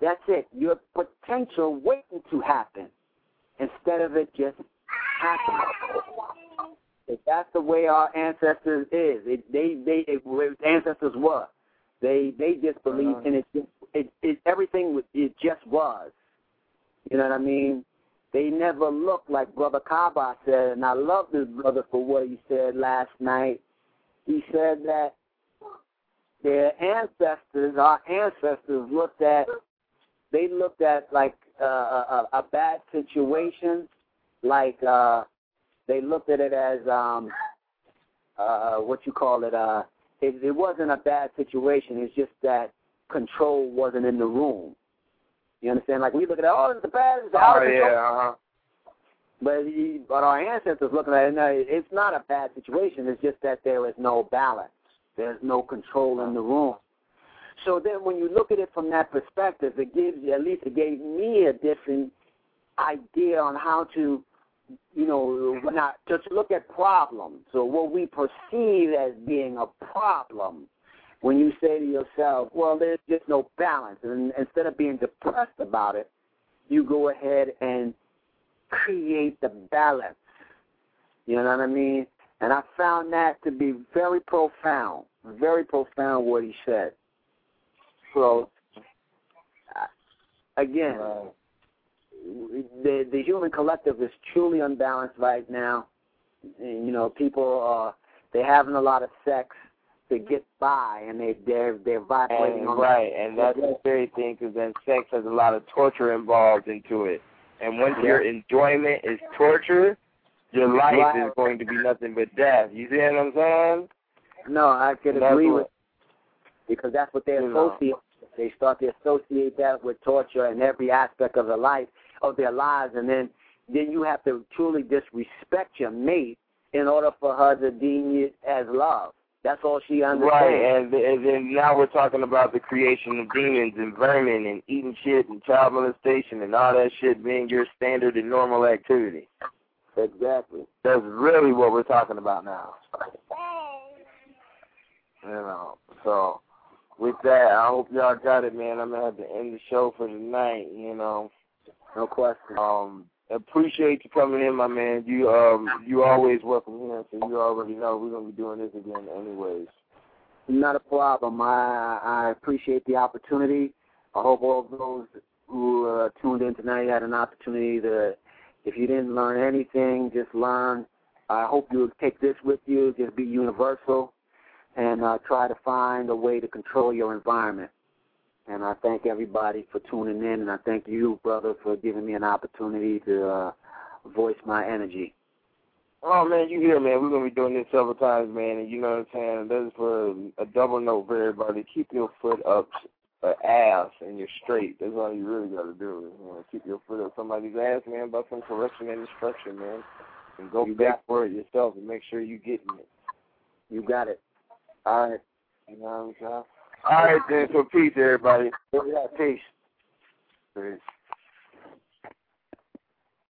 That's it. Your potential waiting to happen instead of it just happening. If that's the way our ancestors is, it, they they it, ancestors were. They they just Uh-huh. in it. Just, it, it everything was, it just was. You know what I mean? They never looked like Brother Kaba said, and I love this brother for what he said last night. He said that their ancestors, our ancestors, looked at they looked at like uh, a, a bad situation, like uh, they looked at it as um, uh, what you call it. Uh, it, it wasn't a bad situation. It's just that control wasn't in the room. You understand? Like we look at it, oh, it's a bad, it's out Oh of control. yeah, uh-huh. But he, but our ancestors looking at it, no, it's not a bad situation. It's just that there is no balance. There's no control in the room. So then, when you look at it from that perspective, it gives you at least it gave me a different idea on how to, you know, not to, to look at problems. So what we perceive as being a problem, when you say to yourself, "Well, there's just no balance," and instead of being depressed about it, you go ahead and create the balance. You know what I mean? And I found that to be very profound, very profound what he said. So, uh, again. The the human collective is truly unbalanced right now. And, you know, people are they having a lot of sex to get by, and they they're they're vibrating And, on right, and that's the very thing, because then sex has a lot of torture involved into it. And once Yeah. your enjoyment is torture, your life Right. is going to be nothing but death. You see what I'm saying? No, I could That's agree what- with because that's what they You know. associate. They start to associate that with torture in every aspect of their life, of their lives, and then then you have to truly disrespect your mate in order for her to deem it as love. That's all she understands. Right, and, and then now we're talking about the creation of demons and vermin and eating shit and child molestation and all that shit being your standard and normal activity. Exactly. That's really what we're talking about now. You know, so with that, I hope y'all got it, man. I'm gonna have to end the show for tonight. You know, No question. um, appreciate you coming in, my man. You um, you always welcome here, so you already know we're gonna be doing this again, anyways. Not a problem. I I appreciate the opportunity. I hope all of those who uh, tuned in tonight had an opportunity to, if you didn't learn anything, just learn. I hope you'll take this with you. Just be universal, and uh, try to find a way to control your environment. And I thank everybody for tuning in, and I thank you, brother, for giving me an opportunity to uh, voice my energy. Oh man, you here, man. We're gonna be doing this several times, man, and you know what I'm saying. This is for a double note for everybody. Keep your foot up, uh, ass, and you're straight. That's all you really gotta do. You know, keep your foot up somebody's ass, man, by some correction and instruction, man, and go You back for it yourself and make sure you getting it. You got it. All right. You know what I'm saying? All right, then. So peace, everybody. Peace. Peace.